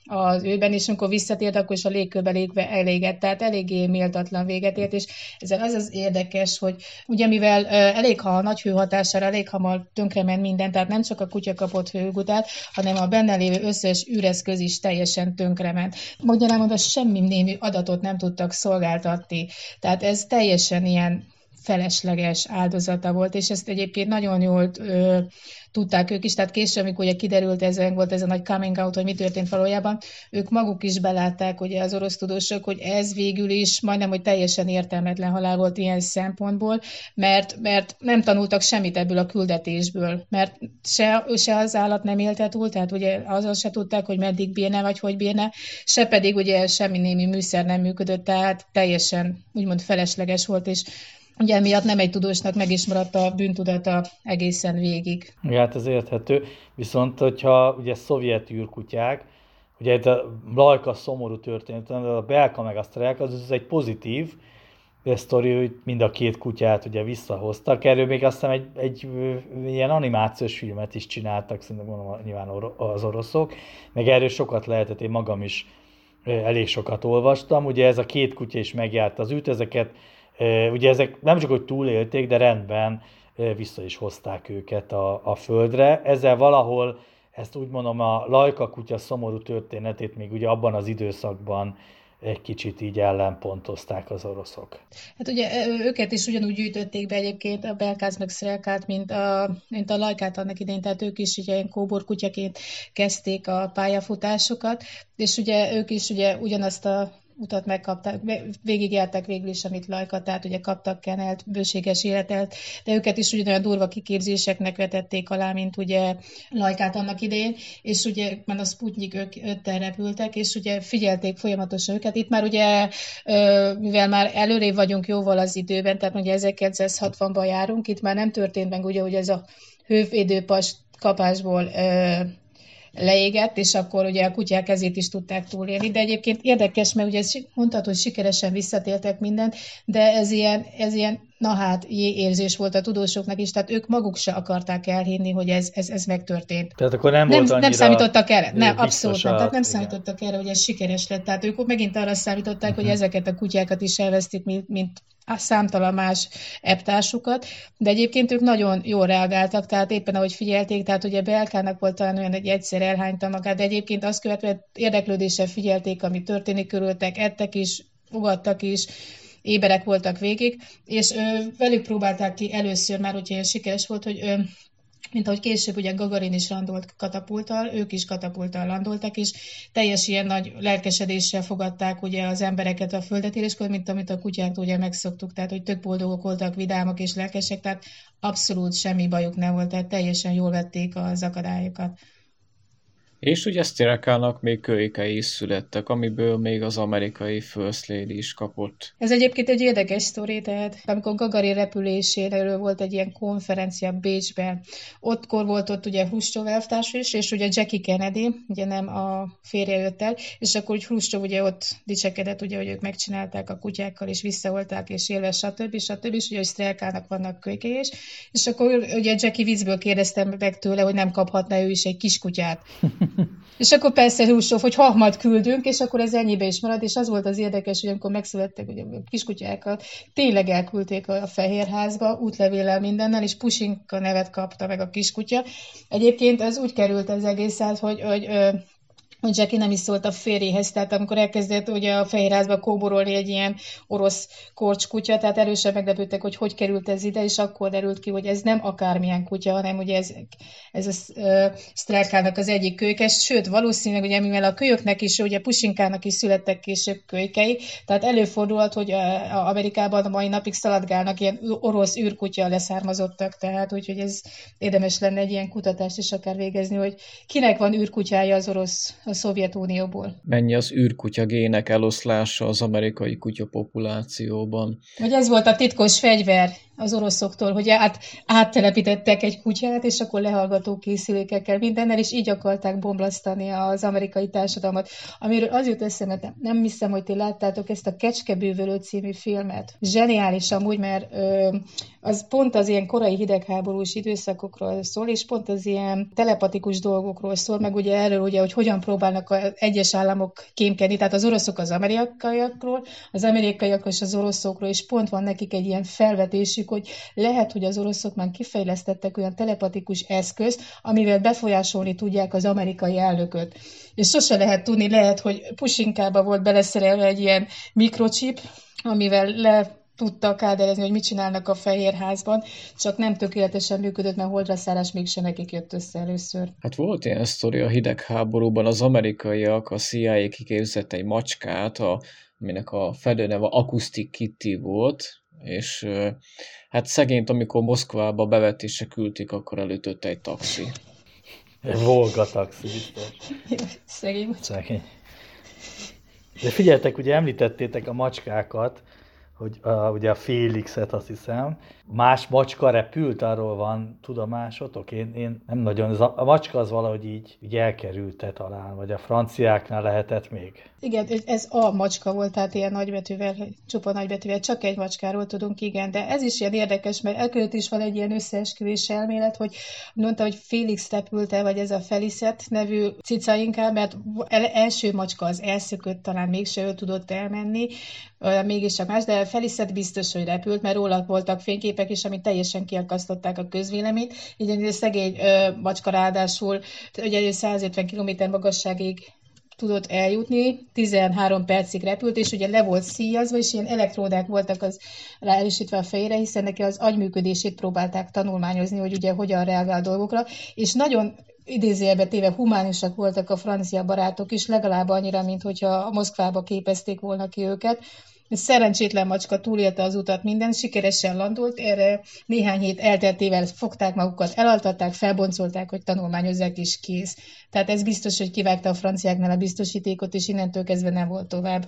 az őben, és amikor visszatért, akkor is a légkörbe légve elégett, tehát eléggé méltatlan véget ért, és ezzel az az érdekes, hogy ugye mivel elég ha a nagy hőhatására elég hamar tönkrement minden, tehát nem csak a kutya kapott hőgutát, hanem a benne lévő összes üreszköz is teljesen tönkrement. Magyarán mondva semmi némű adatot nem tudtak szolgáltatni, tehát ez teljesen ilyen felesleges áldozata volt, és ezt egyébként nagyon jól ö, tudták ők is, tehát később, amikor ugye kiderült ez, volt ez a nagy coming out, hogy mi történt valójában, ők maguk is belátták, ugye az orosz tudósok, hogy ez végül is majdnem, hogy teljesen értelmetlen halál volt ilyen szempontból, mert, mert nem tanultak semmit ebből a küldetésből, mert se, se az állat nem élte túl, tehát ugye azon se tudták, hogy meddig bírne, vagy hogy bírne, se pedig ugye semmi némi műszer nem működött, tehát teljesen úgymond felesleges volt, és Ugye emiatt nem egy tudósnak meg is maradt a bűntudata egészen végig. Ja, hát ez érthető. Viszont, hogyha ugye szovjet űrkutyák, ugye itt a Lajka szomorú történet, de a Belka meg a Strelka, az, az egy pozitív sztori, hogy mind a két kutyát ugye visszahoztak. Erről még azt hiszem egy, egy ilyen animációs filmet is csináltak, szerintem mondom, nyilván az oroszok, meg erről sokat lehetett, én magam is elég sokat olvastam. Ugye ez a két kutya is megjárt az út, ezeket Ugye ezek nem csak, hogy túlélték, de rendben vissza is hozták őket a, a földre. Ezzel valahol ezt úgy mondom a Lajka kutya szomorú történetét még ugye abban az időszakban egy kicsit így ellenpontozták az oroszok. Hát ugye őket is ugyanúgy gyűjtötték be egyébként a Belkáz meg Szrelkát, mint a, mint a Lajkát annak idején, tehát ők is ugye ilyen kóborkutyaként kezdték a pályafutásokat, és ugye ők is ugye ugyanazt a utat megkapták, végigjárták végül is, amit Lajka, tehát ugye kaptak kenelt, bőséges életet, de őket is ugyanolyan durva kiképzéseknek vetették alá, mint ugye Lajkát annak idején, és ugye már a Sputnik ők ötten repültek, és ugye figyelték folyamatosan őket. Itt már ugye, mivel már előrébb vagyunk jóval az időben, tehát ugye 1960-ban járunk, itt már nem történt meg ugye, hogy ez a hővédőpas kapásból leégett, és akkor ugye a kutyák kezét is tudták túlélni. De egyébként érdekes, mert ugye mondhatod, hogy sikeresen visszatértek mindent, de ez ilyen, ez ilyen na hát, érzés volt a tudósoknak is, tehát ők maguk se akarták elhinni, hogy ez, ez, ez megtörtént. Tehát akkor nem, nem volt Nem számítottak erre, nem, abszolút nem, tehát nem igen. számítottak erre, hogy ez sikeres lett. Tehát ők megint arra számították, uh-huh. hogy mhm. ezeket a kutyákat is elvesztik, mint, mint a számtalan más eptársukat, de egyébként ők nagyon jól reagáltak, tehát éppen ahogy figyelték, tehát ugye Belkának volt talán olyan, hogy egyszer elhányta magát, de egyébként azt követve érdeklődéssel figyelték, ami történik körültek, ettek is, ugattak is, éberek voltak végig, és ö, velük próbálták ki először már, hogyha ilyen sikeres volt, hogy ö, mint ahogy később ugye Gagarin is landolt katapulttal, ők is katapulttal landoltak, és teljes ilyen nagy lelkesedéssel fogadták ugye az embereket a földetéréskor, mint amit a kutyák ugye megszoktuk, tehát hogy tök boldogok voltak, vidámak és lelkesek, tehát abszolút semmi bajuk nem volt, tehát teljesen jól vették az akadályokat. És ugye Sztirakának még kölykei is születtek, amiből még az amerikai First Lady is kapott. Ez egyébként egy érdekes sztori, tehát amikor Gagari repüléséről volt egy ilyen konferencia Bécsben, ottkor volt ott ugye Hruscsov elvtárs is, és ugye Jackie Kennedy, ugye nem a férje jött el, és akkor úgy Hruscsov ugye ott dicsekedett, ugye, hogy ők megcsinálták a kutyákkal, és visszaolták, és élve, stb. stb. És ugye, hogy Strelkának vannak kölykei is, és akkor ugye Jackie viccből kérdeztem meg tőle, hogy nem kaphatna ő is egy kiskutyát. és akkor persze Húsov, hogy Hahmat küldünk, és akkor ez ennyibe is marad, és az volt az érdekes, hogy amikor megszülettek ugye, a kiskutyákat, tényleg elküldték a Fehérházba, útlevéllel mindennel, és Pusinka nevet kapta meg a kiskutya. Egyébként ez úgy került az egész át, hogy, hogy hogy Jackie nem is szólt a férjéhez, tehát amikor elkezdett ugye a fehérházba kóborolni egy ilyen orosz korcskutya, tehát erősen meglepődtek, hogy hogy került ez ide, és akkor derült ki, hogy ez nem akármilyen kutya, hanem ugye ez, ez a uh, Strelkának az egyik kölyke, sőt, valószínűleg ugye mivel a kölyöknek is, ugye Pusinkának is születtek később kölykei, tehát előfordulhat, hogy a, a Amerikában a mai napig szaladgálnak ilyen orosz űrkutya leszármazottak, tehát úgyhogy ez érdemes lenne egy ilyen kutatást is akár végezni, hogy kinek van űrkutyája az orosz a Szovjetunióból. Mennyi az űrkutya gének eloszlása az amerikai kutya populációban? Hogy ez volt a titkos fegyver az oroszoktól, hogy át, áttelepítettek egy kutyát, és akkor lehallgató készülékekkel mindennel, és így akarták bomblasztani az amerikai társadalmat. Amiről az jut eszembe, nem, nem hiszem, hogy ti láttátok ezt a Kecskebűvölő című filmet. Zseniális amúgy, mert ö, az pont az ilyen korai hidegháborús időszakokról szól, és pont az ilyen telepatikus dolgokról szól, meg ugye erről, ugye, hogy hogyan próbálnak az egyes államok kémkedni, tehát az oroszok az amerikaiakról, az amerikaiak és az oroszokról, és pont van nekik egy ilyen felvetésük, hogy lehet, hogy az oroszok már kifejlesztettek olyan telepatikus eszközt, amivel befolyásolni tudják az amerikai elnököt. És sose lehet tudni, lehet, hogy Pusinkába volt beleszerelve egy ilyen mikrochip, amivel le tudta káderezni, hogy mit csinálnak a Fehérházban, csak nem tökéletesen működött, mert holdraszállás mégsem nekik jött össze először. Hát volt ilyen sztori a hidegháborúban, az amerikaiak, a CIA kiképzett egy macskát, a, aminek a fedőneve Acoustic Kitty volt, és hát szegényt, amikor Moszkvába bevetésre küldték, akkor előtötte egy taxi. Egy Volga taxi, biztos. Szegény. Szegény. De figyeltek, ugye említettétek a macskákat, hogy uh, ugye a Félixet azt hiszem, más macska repült, arról van tudomásotok? Én, én nem nagyon, a, a macska az valahogy így, így elkerülte talán, vagy a franciáknál lehetett még. Igen, ez a macska volt, tehát ilyen nagybetűvel, csupa nagybetűvel, csak egy macskáról tudunk, igen, de ez is ilyen érdekes, mert elkülött is van egy ilyen összeesküvés elmélet, hogy mondta, hogy Félix repült el, vagy ez a Felicet nevű cica inkább, mert el, első macska az elszökött, talán mégse ő tudott elmenni, mégiscsak más, de Felicet biztos, hogy repült, mert róla voltak fényképek is, amit teljesen kiakasztották a közvéleményt. Így egy szegény ö, macska ráadásul, ugye 150 km magasságig tudott eljutni, 13 percig repült, és ugye le volt szíjazva, és ilyen elektródák voltak az ráerősítve a fejére, hiszen neki az agyműködését próbálták tanulmányozni, hogy ugye hogyan reagál dolgokra, és nagyon idézőjelbe téve humánusak voltak a francia barátok is, legalább annyira, mint hogyha a Moszkvába képezték volna ki őket, Szerencsétlen macska túlélte az utat, minden sikeresen landolt, erre néhány hét elteltével fogták magukat, elaltatták, felboncolták, hogy tanulmányozzák is kész. Tehát ez biztos, hogy kivágta a franciáknál a biztosítékot, és innentől kezdve nem volt tovább.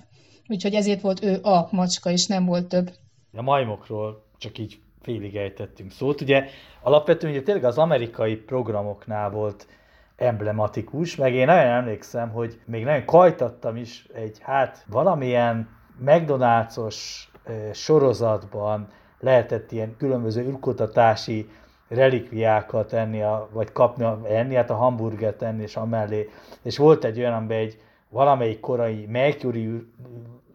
Úgyhogy ezért volt ő a macska, és nem volt több. A majmokról csak így félig ejtettünk szót. Ugye alapvetően ugye tényleg az amerikai programoknál volt emblematikus, meg én nagyon emlékszem, hogy még nagyon kajtattam is egy, hát valamilyen McDonald's-os sorozatban lehetett ilyen különböző űrkutatási relikviákat enni, a, vagy kapni, enni, hát a hamburgert enni, és amellé. És volt egy olyan, amiben egy valamelyik korai Mercury űr,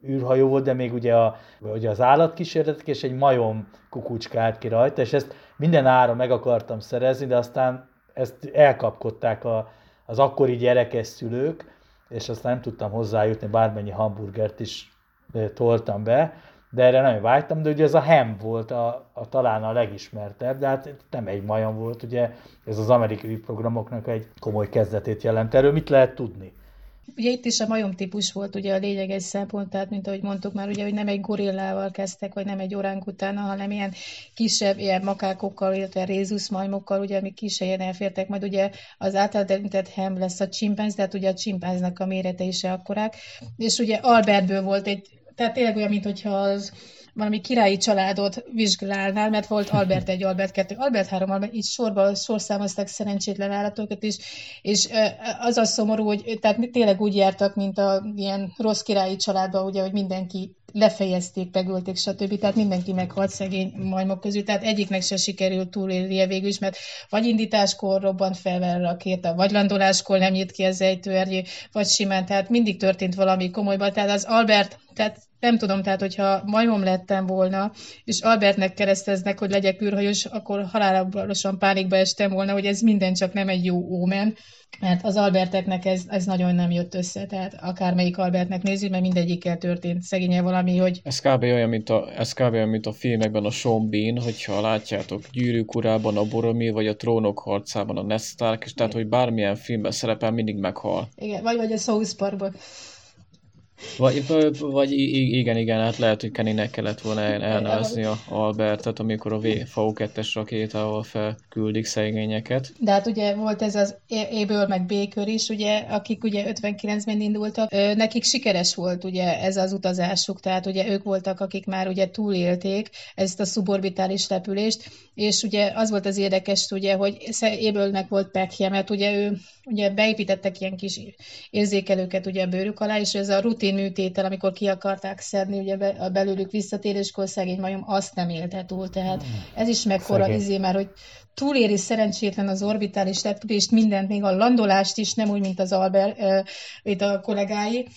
űrhajó volt, de még ugye, a, ugye az állatkísérletek, és egy majom kukucskált ki rajta, és ezt minden ára meg akartam szerezni, de aztán ezt elkapkodták a, az akkori gyerekes szülők, és aztán nem tudtam hozzájutni, bármennyi hamburgert is toltam be, de erre nagyon vágytam, de ugye ez a Hem volt a, a talán a legismertebb, de hát nem egy majom volt, ugye ez az amerikai programoknak egy komoly kezdetét jelent. Erről mit lehet tudni? Ugye itt is a majom típus volt ugye a lényeges szempont, tehát mint ahogy mondtuk már, ugye, hogy nem egy gorillával kezdtek, vagy nem egy orángutána, hanem ilyen kisebb, ilyen makákokkal, illetve rézuszmajmokkal, ugye, amik kisebben elfértek, majd ugye az által említett hem lesz a csimpánz, tehát ugye a csimpánznak a mérete is akkorák, és ugye Albertből volt egy, tehát tényleg olyan, mintha az valami királyi családot vizsgálnál, mert volt Albert 1, Albert 2, Albert 3, Albert, így sorba sorszámoztak szerencsétlen állatokat is, és az a szomorú, hogy tehát tényleg úgy jártak, mint a ilyen rossz királyi családban, ugye, hogy mindenki lefejezték, megölték, stb. Tehát mindenki meghalt szegény majmok közül, tehát egyiknek se sikerült túlélnie végül is, mert vagy indításkor robbant fel a rakéta, vagy landoláskor nem nyit ki az ejtőernyő, vagy simán, tehát mindig történt valami komolyban. Tehát az Albert, tehát nem tudom, tehát hogyha majmom lettem volna, és Albertnek kereszteznek, hogy legyek űrhajós, akkor halálosan pánikba estem volna, hogy ez minden csak nem egy jó ómen, mert az Alberteknek ez, ez nagyon nem jött össze, tehát akármelyik Albertnek nézzük, mert mindegyikkel történt szegénye valami, hogy... Ez kb. olyan, mint a, ez kb. olyan, mint a filmekben a Sean Bean, hogyha látjátok gyűrűk urában a Boromir, vagy a trónok harcában a Ned Stark, és tehát, hogy bármilyen filmben szerepel, mindig meghal. Igen, vagy, vagy a South Parkban. Vagy, vagy igen, igen, hát lehet, hogy Kennynek kellett volna elnevezni a Albertet, amikor a V-2-es rakétával felküldik szegényeket. De hát ugye volt ez az Éből meg Baker is, ugye, akik ugye 59-ben indultak, nekik sikeres volt ugye ez az utazásuk, tehát ugye ők voltak, akik már ugye túlélték ezt a szuborbitális repülést, és ugye az volt az érdekes, ugye, hogy Ébölnek volt pekje, mert ugye ő ugye beépítettek ilyen kis érzékelőket ugye a bőrük alá, és ez a rutin műtétel, amikor ki akarták szedni ugye be, a belőlük visszatéréskor szegény majom azt nem élte túl, tehát ez is mekkora izé, mert hogy túléri szerencsétlen az orbitális repülést, mindent, még a landolást is, nem úgy, mint az Albert, itt a kollégái,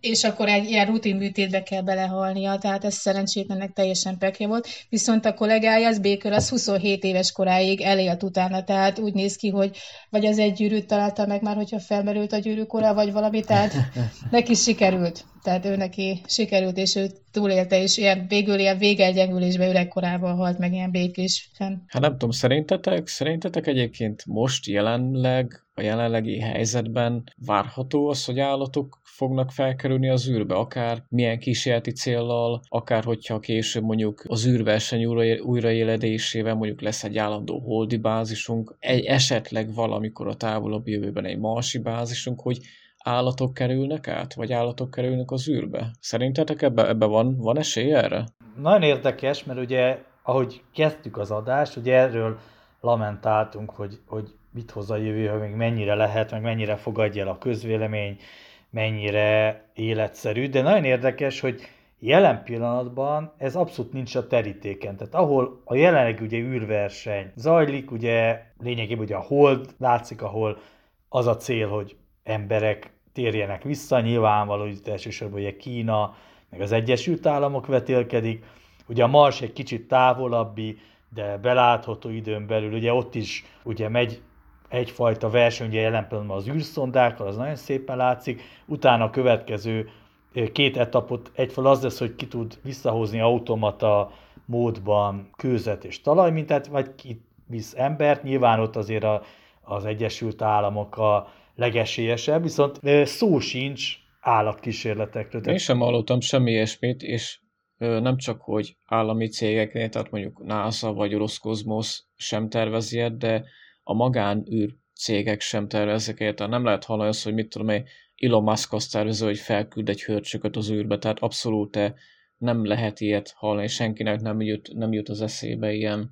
és akkor egy ilyen rutin műtétbe kell belehalnia, tehát ez szerencsétlennek teljesen pekje volt. Viszont a kollégája, az Baker, az 27 éves koráig elélt utána, tehát úgy néz ki, hogy vagy az egy gyűrűt találta meg már, hogyha felmerült a gyűrűkora, vagy valami, tehát neki sikerült. Tehát ő neki sikerült, és ő túlélte, és ilyen, végül ilyen végelgyengülésbe öregkorában halt meg ilyen békésen. Hát nem tudom, szerintetek, szerintetek egyébként most jelenleg, a jelenlegi helyzetben várható az, hogy állatok fognak felkerülni az űrbe, akár milyen kísérleti céllal, akár hogyha később mondjuk az űrverseny újraéledésével mondjuk lesz egy állandó holdi bázisunk, egy esetleg valamikor a távolabb jövőben egy marsi bázisunk, hogy állatok kerülnek át, vagy állatok kerülnek az űrbe? Szerintetek ebbe, ebbe van, van esély erre? Nagyon érdekes, mert ugye, ahogy kezdtük az adást, ugye erről lamentáltunk, hogy, hogy mit hoz a jövő, hogy még mennyire lehet, meg mennyire fogadja el a közvélemény, mennyire életszerű, de nagyon érdekes, hogy jelen pillanatban ez abszolút nincs a terítéken. Tehát ahol a jelenleg ugye űrverseny zajlik, ugye lényegében ugye a hold látszik, ahol az a cél, hogy emberek térjenek vissza, nyilvánvaló, hogy elsősorban ugye Kína, meg az Egyesült Államok vetélkedik, ugye a Mars egy kicsit távolabbi, de belátható időn belül, ugye ott is ugye megy egyfajta verseny, ugye jelen pillanatban az űrszondákkal, az nagyon szépen látszik, utána a következő két etapot egyfajta az lesz, hogy ki tud visszahozni automata módban kőzet és talajmintát, vagy ki visz embert, nyilván ott azért a, az Egyesült Államok a legesélyesebb, viszont szó sincs állatkísérletekről. Én sem hallottam semmi ilyesmit, és nem csak, hogy állami cégeknél, tehát mondjuk NASA vagy Roszkozmosz sem tervezi ilyet, de a magánűr cégek sem tervezek ilyet. Tehát nem lehet hallani azt, hogy mit tudom én, Elon Musk azt tervező, hogy felküld egy hörcsököt az űrbe, tehát abszolút nem lehet ilyet hallani, senkinek nem jut, nem jut az eszébe ilyen,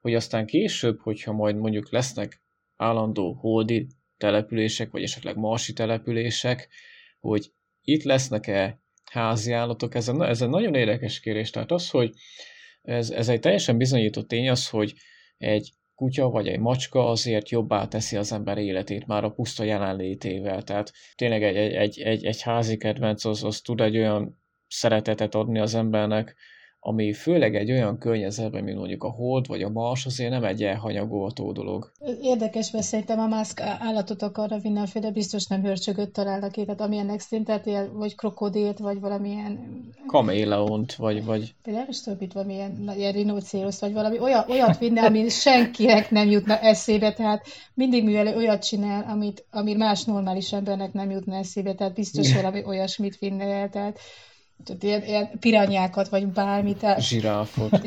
hogy aztán később, hogyha majd mondjuk lesznek állandó holdi települések, vagy esetleg marsi települések, hogy itt lesznek-e házi állatok, ez, a, ez egy nagyon érdekes kérdés. Tehát az, hogy ez, ez egy teljesen bizonyított tény az, hogy egy kutya vagy egy macska azért jobbá teszi az ember életét már a puszta jelenlétével. Tehát tényleg egy, egy, egy, egy házi kedvenc az, az tud egy olyan szeretetet adni az embernek, ami főleg egy olyan környezetben, mint mondjuk a hold vagy a mars, azért nem egy elhanyagolható dolog. Érdekes, mert szerintem a mászk állatot akarna mindenféle, biztos nem hörcsögöt találnak ki, tehát amilyen extintet, vagy krokodilt, vagy valamilyen... Kaméleont, vagy... vagy... Például most több itt valamilyen ilyen rinocérosz, vagy valami olyan, olyat vinne, ami senkinek nem jutna eszébe, tehát mindig művel olyat csinál, amit, ami más normális embernek nem jutna eszébe, tehát biztos valami olyasmit vinne el, tehát tehát ilyen, ilyen piranyákat, vagy bármit. El... Zsiráfot.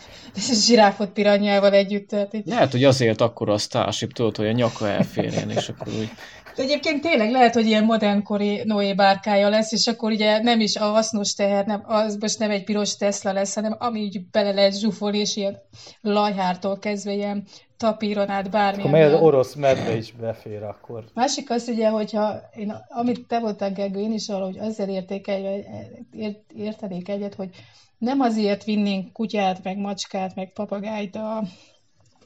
Zsiráfot piranyával együtt. Tehát így... Lehet, hogy azért akkor a Starship tudod, hogy a nyaka elférjen, és akkor úgy... De egyébként tényleg lehet, hogy ilyen modernkori Noé bárkája lesz, és akkor ugye nem is a hasznos teher, nem, az most nem egy piros Tesla lesz, hanem ami így bele lehet zsúfolni, és ilyen lajhártól kezdve ilyen tapíron át bármilyen. Akkor az orosz medve is befér akkor. Másik az ugye, hogyha én, amit te voltál Gergő, én is arra, hogy ezzel értékelj, ért, értenék egyet, hogy nem azért vinnénk kutyát, meg macskát, meg papagájt a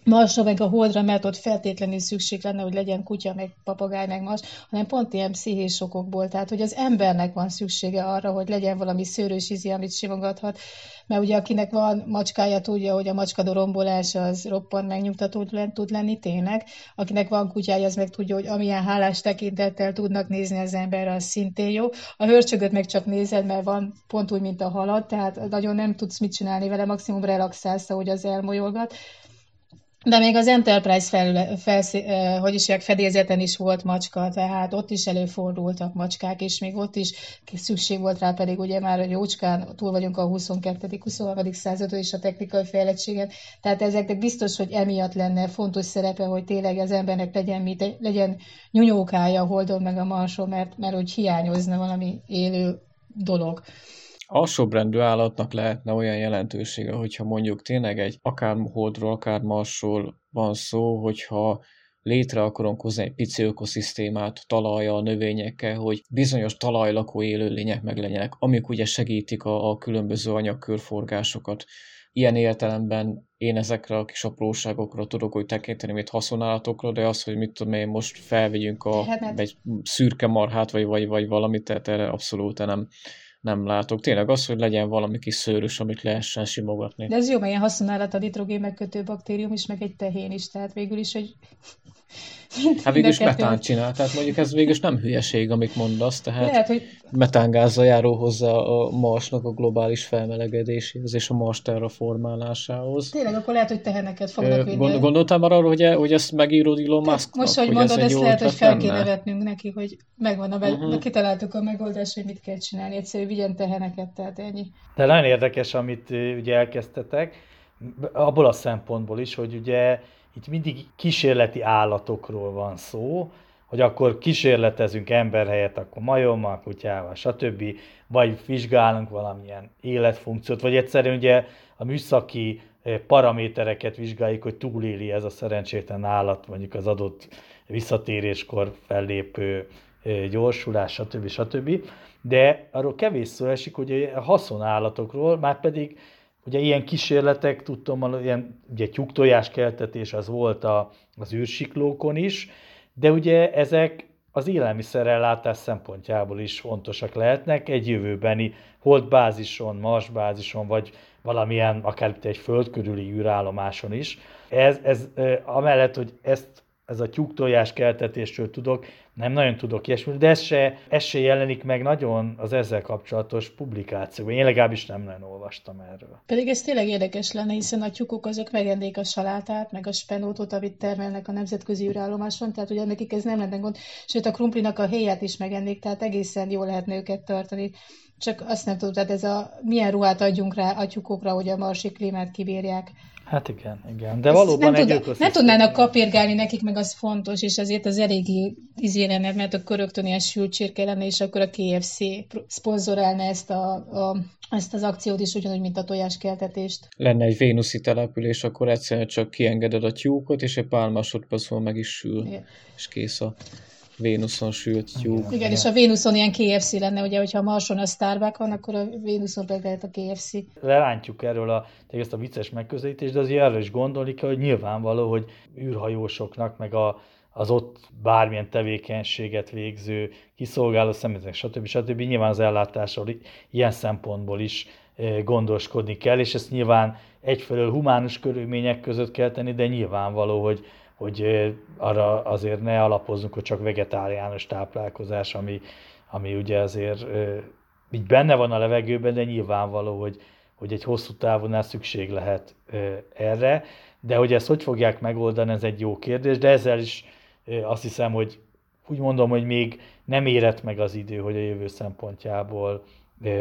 Marsra meg a Holdra, mert ott feltétlenül szükség lenne, hogy legyen kutya, meg papagáj, meg mas, hanem pont ilyen pszichés okokból. Tehát, hogy az embernek van szüksége arra, hogy legyen valami szőrös izi, amit simogathat, mert ugye akinek van macskája, tudja, hogy a macska dorombolás az roppant megnyugtató tud lenni tényleg. Akinek van kutyája, az meg tudja, hogy amilyen hálás tekintettel tudnak nézni az emberre, az szintén jó. A hörcsögöt meg csak nézed, mert van pont úgy, mint a halat, tehát nagyon nem tudsz mit csinálni vele, maximum relaxálsz, ahogy az elmolyolgat de még az Enterprise fel, fel, hogy isják, fedélzeten is volt macska, tehát ott is előfordultak macskák, és még ott is szükség volt rá, pedig ugye már jócskán túl vagyunk a 22.-23. századon és a technikai fejlettségen, tehát ezeknek biztos, hogy emiatt lenne fontos szerepe, hogy tényleg az embernek legyen, mit, legyen nyunyókája a Holdon meg a Marson, mert, mert hogy hiányozna valami élő dolog alsóbrendű állatnak lehetne olyan jelentősége, hogyha mondjuk tényleg egy akár holdról, akár marsról van szó, hogyha létre akarunk hozni egy pici ökoszisztémát talajjal, növényekkel, hogy bizonyos talajlakó élőlények meg legyenek, amik ugye segítik a, a különböző anyagkörforgásokat. Ilyen értelemben én ezekre a kis apróságokra tudok úgy tekinteni, mint haszonállatokra, de az, hogy mit tudom én, most felvigyünk a, hát, egy szürke marhát, vagy, vagy, vagy valamit, tehát erre abszolút nem, nem látok. Tényleg az, hogy legyen valami kis szőrös, amit lehessen simogatni. De ez jó, mert ilyen haszonállat a nitrogén megkötő baktérium is, meg egy tehén is, tehát végül is, hogy Hát végül is metán csinál, tehát mondjuk ez végül is nem hülyeség, amit mondasz, tehát Lehet, hogy... metángázzal járó hozzá a Marsnak a globális felmelegedéséhez és a Mars terraformálásához. Tényleg, akkor lehet, hogy teheneket fognak vinni. Gond, gondoltál már arra, hogy, e, hogy ezt megírod Elon musk Most, hogy, hogy mondod, ezt lehet, hogy fel kéne vetnünk neki, hogy megvan a, uh-huh. kitaláltuk a megoldást, hogy mit kell csinálni, egyszerű vigyen teheneket, tehát ennyi. De nagyon érdekes, amit ugye elkezdtetek, abból a szempontból is, hogy ugye itt mindig kísérleti állatokról van szó, hogy akkor kísérletezünk ember helyett, akkor majommal, kutyával, stb. Vagy vizsgálunk valamilyen életfunkciót, vagy egyszerűen ugye a műszaki eh, paramétereket vizsgáljuk, hogy túléli ez a szerencsétlen állat, mondjuk az adott visszatéréskor fellépő eh, gyorsulás, stb. stb. De arról kevés szó esik, hogy a haszonállatokról, már pedig Ugye ilyen kísérletek, tudtam, ilyen ugye tyúktojás keltetés az volt a, az űrsiklókon is, de ugye ezek az élelmiszerellátás szempontjából is fontosak lehetnek egy jövőbeni holdbázison, marsbázison, vagy valamilyen, akár egy föld körüli űrállomáson is. Ez, ez amellett, hogy ezt ez a tyúktojás keltetésről tudok, nem nagyon tudok ilyesmit, de ez se, ez se jelenik meg nagyon az ezzel kapcsolatos publikációban. Én legalábbis nem nagyon olvastam erről. Pedig ez tényleg érdekes lenne, hiszen a tyúkok azok megennék a salátát, meg a spenótot, amit termelnek a nemzetközi űrállomáson, tehát ugye nekik ez nem lenne gond, sőt a krumplinak a héját is megennék, tehát egészen jól lehetne őket tartani. Csak azt nem tudom, tehát ez a milyen ruhát adjunk rá atyukokra, hogy a marsi klímát kibírják. Hát igen, igen. De valóban nem, egy tud, nem tudnának kapirgálni nekik, meg az fontos, és azért az eléggé izé lenne, mert akkor rögtön ilyen sült csirke lenne, és akkor a KFC szponzorálna ezt, a, a, ezt az akciót is, ugyanúgy, mint a tojáskeltetést. Lenne egy vénuszi település, akkor egyszerűen csak kiengeded a tyúkot, és egy pár másodperc meg is sül, Igen. és kész a Vénuszon sült tyúk. Igen, Igen, és a Vénuszon ilyen KFC lenne, ugye, hogyha a Marson a Starbucks van, akkor a Vénuszon meg lehet a KFC. Lerántjuk erről a, ezt a vicces megközelítést, de azért erről is gondolni kell, hogy nyilvánvaló, hogy űrhajósoknak, meg a, az ott bármilyen tevékenységet végző, kiszolgáló személyeknek, stb. stb. Nyilván az ellátásról ilyen szempontból is eh, gondoskodni kell, és ezt nyilván egyfelől humánus körülmények között kell tenni, de nyilvánvaló, hogy hogy arra azért ne alapozzunk, hogy csak vegetáriánus táplálkozás, ami, ami ugye azért így benne van a levegőben, de nyilvánvaló, hogy, hogy egy hosszú távon szükség lehet erre, de hogy ezt hogy fogják megoldani, ez egy jó kérdés, de ezzel is azt hiszem, hogy úgy mondom, hogy még nem érett meg az idő, hogy a jövő szempontjából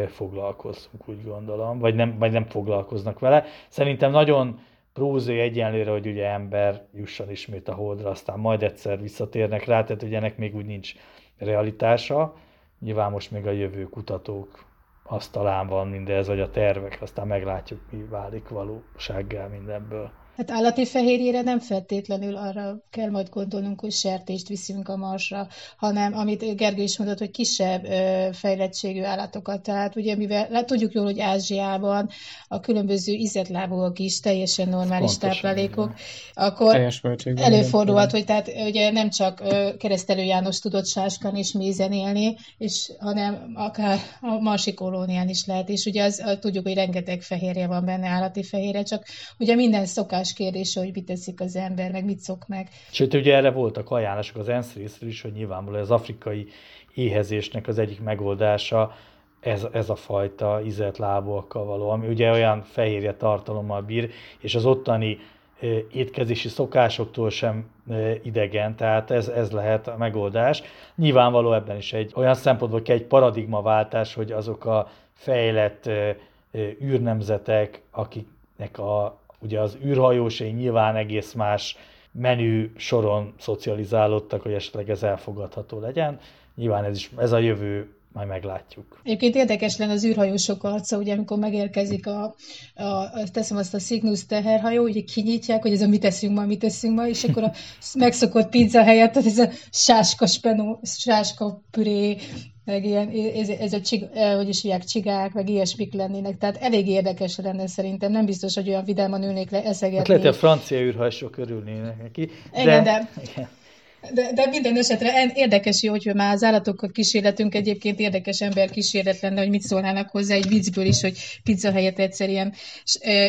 foglalkozzunk, úgy gondolom, vagy nem, vagy nem foglalkoznak vele. Szerintem nagyon prózai egyenlőre, hogy ugye ember jusson ismét a holdra, aztán majd egyszer visszatérnek rá, tehát ugye ennek még úgy nincs realitása. Nyilván most még a jövő kutatók asztalán van mindez, vagy a tervek, aztán meglátjuk, mi válik valósággá mindenből. Hát állati fehérjére nem feltétlenül arra kell majd gondolnunk, hogy sertést viszünk a marsra, hanem amit Gergő is mondott, hogy kisebb fejlettségű állatokat. Tehát ugye mivel hát tudjuk jól, hogy Ázsiában a különböző izetlábúak is teljesen normális Pontosan, táplálékok, igen. akkor előfordulhat, hogy tehát ugye nem csak keresztelő János tudott sáskan és mézen élni, és, hanem akár a marsi kolónián is lehet, és ugye az, tudjuk, hogy rengeteg fehérje van benne, állati fehérje, csak ugye minden szokás más kérdése, hogy mit teszik az ember, meg mit szok meg. Sőt, ugye erre voltak ajánlások az ENSZ részről is, hogy nyilvánvalóan az afrikai éhezésnek az egyik megoldása ez, ez a fajta izelt lábúakkal való, ami ugye olyan fehérje tartalommal bír, és az ottani étkezési szokásoktól sem idegen, tehát ez, ez lehet a megoldás. Nyilvánvaló ebben is egy olyan szempontból kell egy paradigmaváltás, hogy azok a fejlett űrnemzetek, akiknek a ugye az űrhajósai nyilván egész más menü soron szocializálódtak, hogy esetleg ez elfogadható legyen. Nyilván ez, is, ez a jövő majd meglátjuk. Egyébként érdekes lenne az űrhajósok arca, ugye amikor megérkezik a, a, teszem azt a Cygnus teherhajó, ugye kinyitják, hogy ez a mit teszünk ma, mit teszünk ma, és akkor a megszokott pizza helyett, tehát ez a sáska spenó, sáska püré, meg ilyen, ez, ez a csig, hogy is hívják, csigák, meg ilyesmik lennének. Tehát elég érdekes lenne szerintem. Nem biztos, hogy olyan vidáman ülnék le eszegetni. Hát lehet, hogy a francia űrhajsok örülnének neki. De, igen, de, igen. De, de minden esetre érdekes, jó, hogy már az állatokkal kísérletünk egyébként érdekes ember kísérlet lenne, hogy mit szólnának hozzá egy viccből is, hogy pizza helyett egyszer ilyen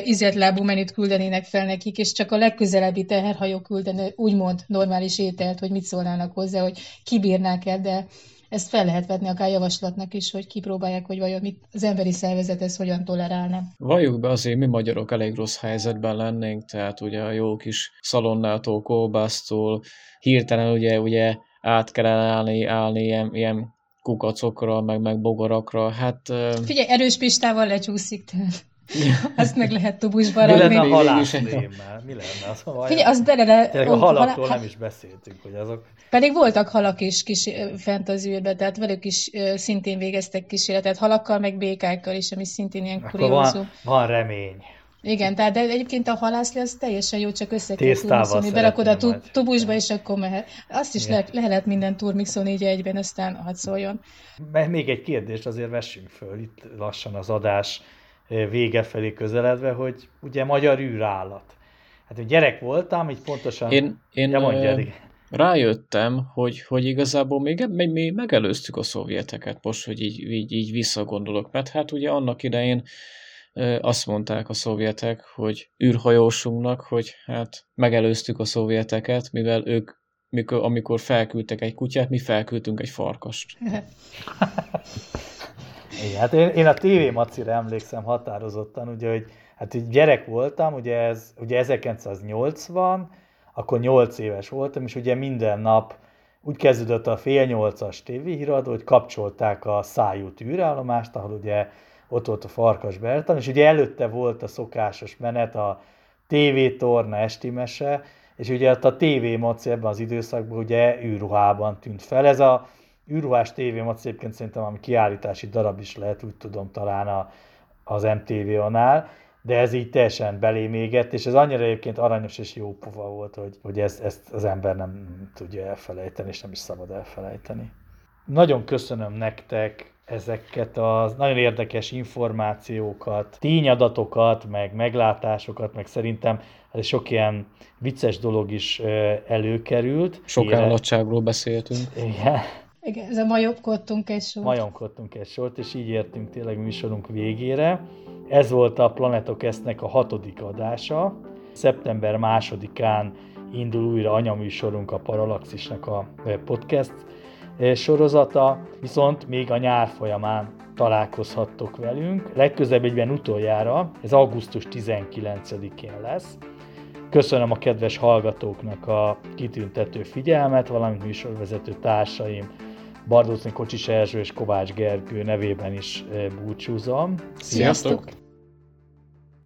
izetlábú menüt küldenének fel nekik, és csak a legközelebbi teherhajó küldene úgymond normális ételt, hogy mit szólnának hozzá, hogy kibírnák el, de ezt fel lehet vetni akár javaslatnak is, hogy kipróbálják, hogy vajon mit, az emberi szervezet ez hogyan tolerálna. Valljuk be azért mi magyarok elég rossz helyzetben lennénk, tehát ugye a jó kis szalonnától, kolbásztól, hirtelen ugye, ugye át kellene állni, állni ilyen, ilyen kukacokra, meg, meg bogarakra, hát... Figyelj, erős pistával lecsúszik, tehát. Azt meg lehet tubusba Mi lenne a halászlémmel? Mi lenne? Az, Figyelj, az bele le... Tényleg a halakról halá... nem is beszéltünk, hogy azok... Pedig voltak halak is kis fent az űrbe, tehát velük is szintén végeztek kísérletet, halakkal, meg békákkal is, ami szintén ilyen kuriózó. Van, van remény. Igen, tehát de egyébként a halászlé az teljesen jó, csak össze kell turmixolni, berakod a tu- tubusba, és akkor mehet. Azt is le, le lehet minden turmixolni így egyben, aztán hadd szóljon. Még egy kérdést azért vessünk föl, itt lassan az adás vége felé közeledve, hogy ugye magyar űrállat. Hát, hogy gyerek voltam, így pontosan... Én, én ja, mondja, rájöttem, hogy, hogy igazából még, még, még megelőztük a szovjeteket, most, hogy így, így, így visszagondolok, mert hát ugye annak idején azt mondták a szovjetek, hogy űrhajósunknak, hogy hát megelőztük a szovjeteket, mivel ők, mikor, amikor felküldtek egy kutyát, mi felküldtünk egy farkast. Igen, hát én, én a TV macira emlékszem határozottan, ugye, hogy hát így gyerek voltam, ugye ez ugye 1980, akkor 8 éves voltam, és ugye minden nap úgy kezdődött a fél nyolcas tévéhíradó, hogy kapcsolták a szájút űrállomást, ahol ugye ott volt a Farkas Bertan, és ugye előtte volt a szokásos menet, a TV torna esti mese, és ugye ott a TV moci ebben az időszakban ugye űrruhában tűnt fel. Ez a űrruhás TV moci egyébként szerintem ami kiállítási darab is lehet, úgy tudom talán a, az MTV-onál, de ez így teljesen belémégett, és ez annyira egyébként aranyos és jó pova volt, hogy, hogy ezt, ezt az ember nem tudja elfelejteni, és nem is szabad elfelejteni. Nagyon köszönöm nektek ezeket az nagyon érdekes információkat, tényadatokat, meg meglátásokat, meg szerintem ez sok ilyen vicces dolog is előkerült. Sok állatságról beszéltünk. Igen. Igen, ez a majomkodtunk egy sort. Majomkodtunk egy sort, és így értünk tényleg műsorunk végére. Ez volt a Planetokesznek a hatodik adása. Szeptember másodikán indul újra anyaműsorunk a Paralaxisnak a podcast sorozata, viszont még a nyár folyamán találkozhattok velünk. Legközelebb egyben utoljára, ez augusztus 19-én lesz. Köszönöm a kedves hallgatóknak a kitüntető figyelmet, valamint műsorvezető társaim, Bardócni Kocsis Erzső és Kovács Gergő nevében is búcsúzom. Sziasztok!